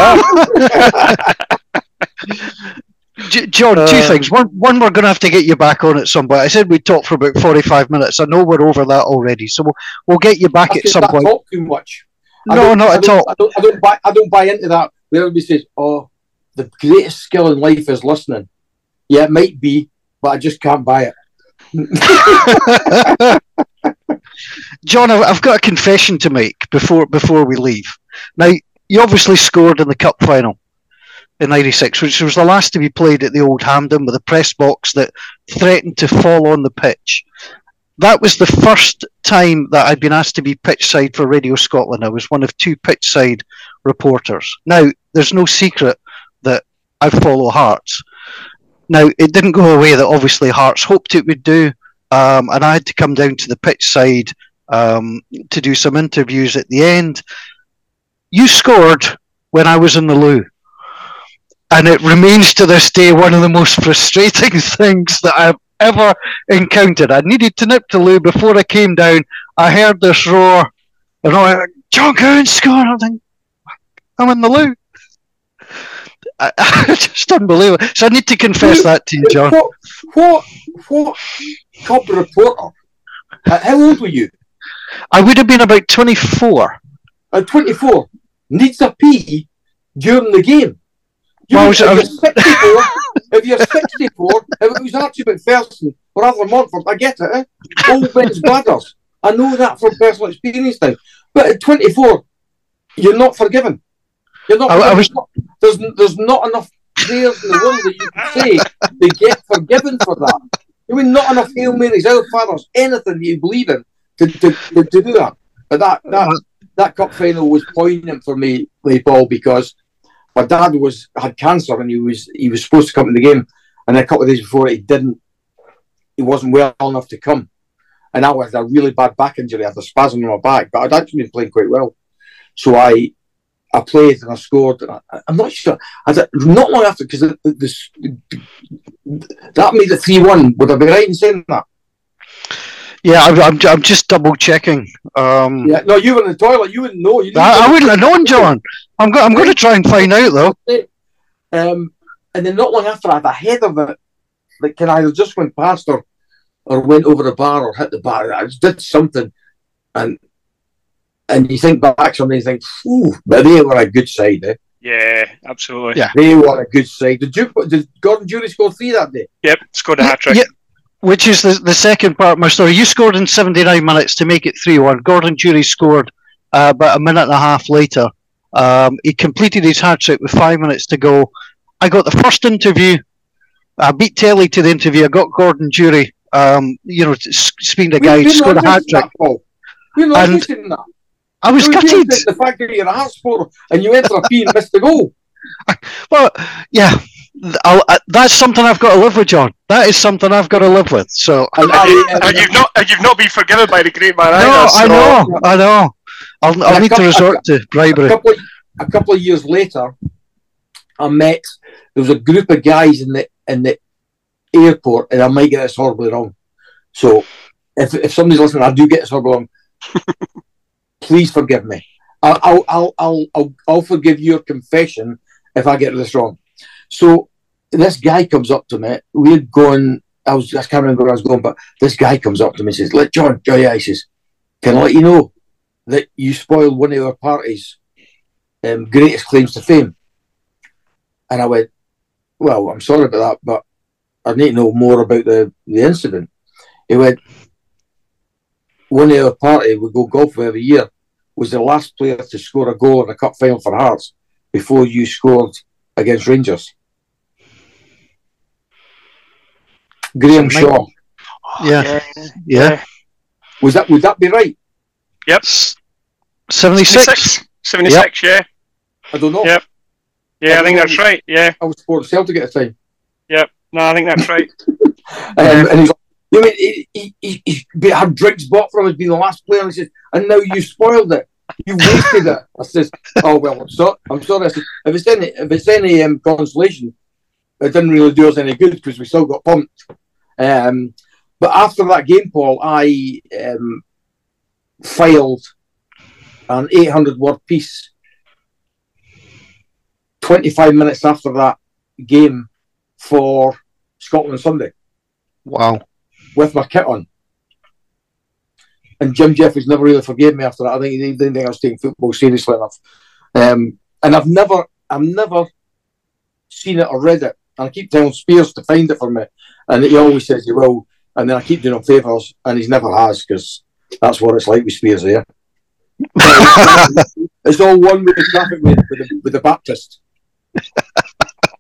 are. John, uh, two things. One, one, we're going to have to get you back on at some point. I said we'd talk for about forty-five minutes. I know we're over that already, so we'll, we'll get you back at some point. Talk too much. No, not at all. I don't, I don't buy. I don't buy into that. Where everybody says, "Oh, the greatest skill in life is listening." Yeah, it might be, but I just can't buy it. John, I've got a confession to make before before we leave. Now, you obviously scored in the cup final in '96, which was the last to be played at the Old Hampden with a press box that threatened to fall on the pitch. That was the first time that I'd been asked to be pitch side for Radio Scotland. I was one of two pitch side reporters. Now, there's no secret that I follow Hearts. Now, it didn't go away that obviously Hearts hoped it would do um, and I had to come down to the pitch side um, to do some interviews at the end. You scored when I was in the loo. And it remains to this day one of the most frustrating things that I've ever encountered. I needed to nip to loo before I came down. I heard this roar, and I went, John Colquhoun scored. I'm thinking, I'm in the loo. I just unbelievable. So I need to confess that to you, John. What, what, what top reporter? Uh, how old were you? I would have been about 24. At 24? needs a pee during the game. You Well, was if, you're 64, if you're 64, if it was Archie Macpherson or Arthur Montford, I get it. Eh? Old Ben's bladders. I know that from personal experience now. But at 24, you're not forgiven. You're not. I- I forgiven. there's there's not enough players in the world that you can say they get forgiven for that. I mean, not enough Hail Marys, Our Fathers, anything that you believe in to, to, to, to do that. But that that that cup final was poignant for me, Lee Paul, because my dad was had cancer and he was he was supposed to come to the game, and a couple of days before he didn't. He wasn't well enough to come, and I had a really bad back injury. I had a spasm in my back, but I'd actually been playing quite well. So I I played and I scored. And I, I'm not sure. I not long after because that made it three one. Would I be right in saying that? Yeah, I'm, I'm, I'm just double checking. Um, Yeah. No, you were in the toilet. You wouldn't know. You didn't I, I wouldn't have known, John. I'm, go, I'm going to try and find out though. Um, and then not long after, I had a head of it that can either just went past or, or went over the bar or hit the bar. I just did something, and and you think back something, you think, "Ooh," but they were a good side. Eh? Yeah, absolutely. Yeah. They were a good side. Did you? Did Gordon Durie score three that day? Yep, scored a hat trick. Yeah, which is the, the second part of my story. You scored in 79 minutes to make it 3 1. Gordon Durie scored uh, about a minute and a half later. Um, he completed his hat trick with five minutes to go. I got the first interview. I beat Telly to the interview. I got Gordon Durie. Um, you know, speaking to guy who We're scored a hat trick. We're not And that. I was We're gutted. The fact that you're a supporter and you enter a P and miss the goal. Well, yeah, th- I'll, uh, that's something I've got to live with, John. That is something I've got to live with. So And I, And, and you've not and you've not been forgiven by the great man no, either. I know, I know. I'll, I'll a need to couple- resort to a bribery. couple of, a couple of years later, I met there was a group of guys in the in the airport, and I might get this horribly wrong. So, if if somebody's listening, I do get this horribly wrong. please forgive me. I'll I'll, I'll I'll I'll I'll forgive your confession if I get this wrong. So, this guy comes up to me. We're going. I was I can't remember where I was going, but this guy comes up to me and says, "Let John, John, yeah," he says, "Can I let you know that you spoiled one of our parties." um, greatest claims to fame. And I went, Well, I'm sorry about that, but I need to know more about the, the incident. He went, One of our party, we go golf every year, was the last player to score a goal in a cup final for Hearts before you scored against Rangers. Graham So, Shaw. Yeah, yeah. Was that would that be right? Yep. 76. 76. 76, yeah. I don't know. Yep. Yeah, I think that's right. Yeah. I was supporting Celtic at the time. Yeah, no, I think that's right. Um, and he's you mean he, he, he, he had drinks bought from him as being the last player? And he says, and now you spoiled it. You wasted it. I says, oh well, I'm sorry. I'm sorry. I said, if it's any, if it's any um, consolation, it didn't really do us any good because we still got pumped. Um, but after that game, Paul, I um, filed an 800 word piece 25 minutes after that game for Scotland Sunday Wow. with my kit on. And Jim Jeffries never really forgave me after that. I think he didn't think I was taking football seriously enough. Um, and I've never, I've never seen it or read it. And I keep telling Spears to find it for me, and he always says he will. And then I keep doing him favours, and he's never has because that's what it's like with Spears here. it's all one with the traffic with, with, the, with the Baptist.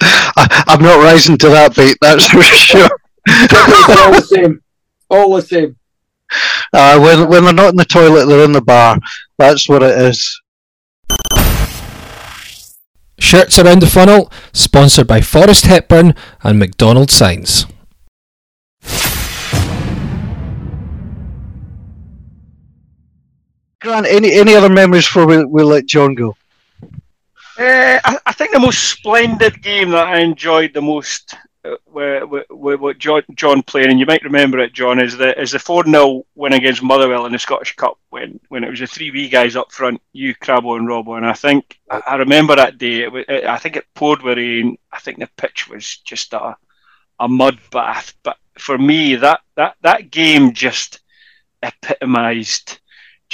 I, I'm not rising to that beat, that's for sure. All the same. All the same. Uh, when, when they're not in the toilet, they're in the bar. That's what it is. Shirts Around the Funnel, sponsored by Forrest Hepburn and McDonald Signs. Grant, any, any other memories before we, we let John go? Uh, I, I think the most splendid game that I enjoyed the most were, were, were John, John played, and you might remember it, John, is the is the four 0 win against Motherwell in the Scottish Cup when when it was the three V guys up front, you, Crabbo, and Robbo, and I think I, I remember that day. It, wa- it, I think it poured with rain. I think the pitch was just a a mud bath. But for me, that that that game just epitomised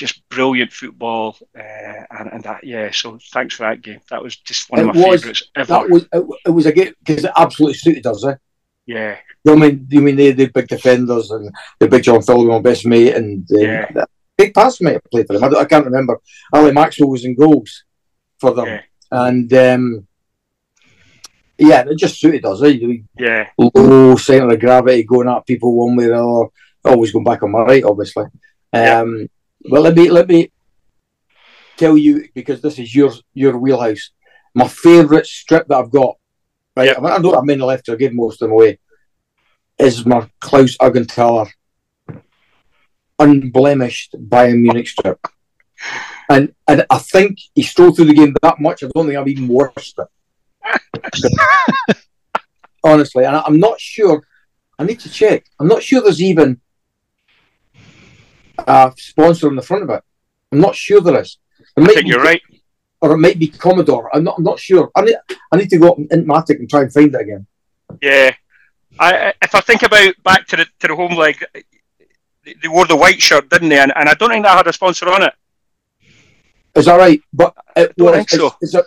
just brilliant football, uh, and, and that yeah. So thanks for that game. That was just one of It my was- favourites ever. That was it, it was a game because it absolutely suited us. Eh? yeah, You know, I mean, you mean they the big defenders and the big John Philliben, my best mate, and um, Yeah. big pass mate I played for them. I, I can't remember. Ali Maxwell was in goals for them, Yeah. and um, yeah, it just suited us. Eh? Yeah, Low centre of gravity, going at people one way or the other. Always going back on my right, obviously. Yeah. Well, let me let me tell you because this is your your wheelhouse. My favourite strip that I've got, right? Yeah. I, mean, I don't have many left. I gave most of them away. Is my Klaus Augenthaler unblemished Bayern Munich strip, and and I think he strolled through the game that much. I don't think I've even watched it. Honestly, and I, I'm not sure. I need to check. I'm not sure there's even a sponsor on the front of it. I'm not sure there is. There I think be- you're right. or it might be Commodore. I'm not. I'm not sure. I need. I need to go up in Matic and try and find it again. Yeah, I, if I think about back to the to the home leg, they, wore the white shirt, didn't they? And, and I don't think that had a sponsor on it. Is that right? But it was. think so. It's, it's a.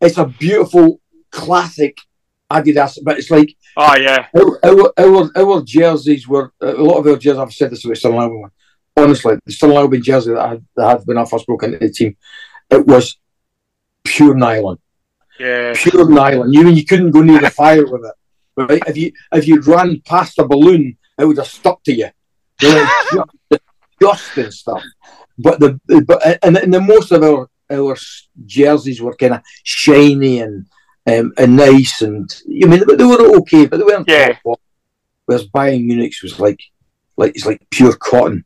It's a beautiful classic Adidas, but it's like Oh yeah, our our our, our jerseys were a lot of our jerseys. I've said this about Stirling Honestly, the Stirling Albion jersey that I, had, that I had when I first broke into the team, it was pure nylon. yeah, pure nylon. You mean you couldn't go near the fire with it, right? If you if you ran past a balloon, it would have stuck to you. You know, just disgusting stuff. But the but and, and the most of our our jerseys were kind of shiny and um, and nice, and I mean they were okay, but they weren't Yeah. Whereas Bayern Munich's was like like it's like pure cotton,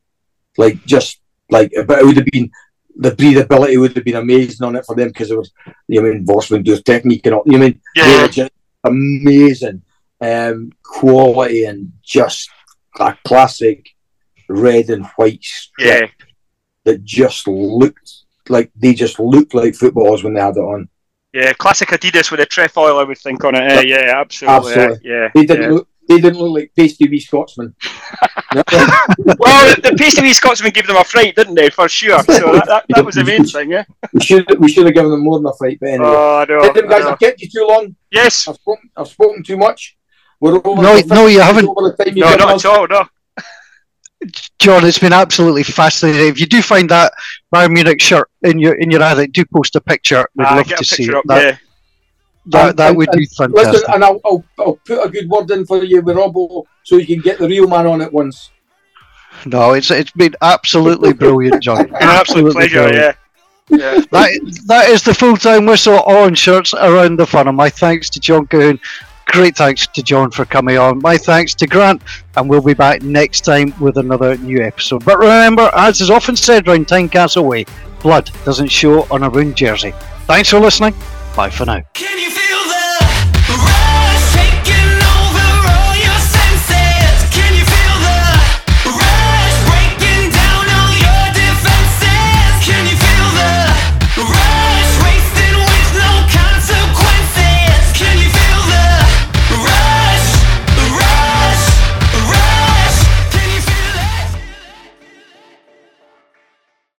like just like but it would have been the breathability would have been amazing on it for them because it was you know, I mean Vorsprung durch Technik and all you know, I mean they yeah, were just amazing um, quality and just a classic red and white strip yeah. that just looked like they just looked like footballers when they had it on. Yeah, classic Adidas with a trefoil, I would think on it. Yeah, yeah, absolutely. Absolutely. eh, Yeah, They didn't yeah. look they didn't look like pasty wee Scotsmen. Well, the pasty wee Scotsman gave them a fright, didn't they? For sure. So that, that, that was the main thing. Yeah. we should we should have given them more than a fight, but anyway. Oh, I know. Listen, I guys, know. I've kept you too long. Yes. I've spoken, I've spoken too much. We're over No, no, you haven't. Over the time you No, not us. at all. No. John, it's been absolutely fascinating. If you do find that Bayern Munich shirt in your in your attic, do post a picture. We'd Ah, love get to a see picture it. up. That, yeah. That, that And- would and- be fantastic. Listen, and I'll, I'll, I'll put a good word in for you with Robbo so you can get the real man on it once. No, it's it's been absolutely brilliant, John. An absolute pleasure. brilliant. Yeah. Yeah. That that is the full time whistle on shirts around the funnel. My thanks to John Colquhoun. Great thanks to John for coming on. My thanks to Grant, and we'll be back next time with another new episode. But remember, as is often said round Tynecastle Way, blood doesn't show on a ruined jersey. Thanks for listening. Bye for now.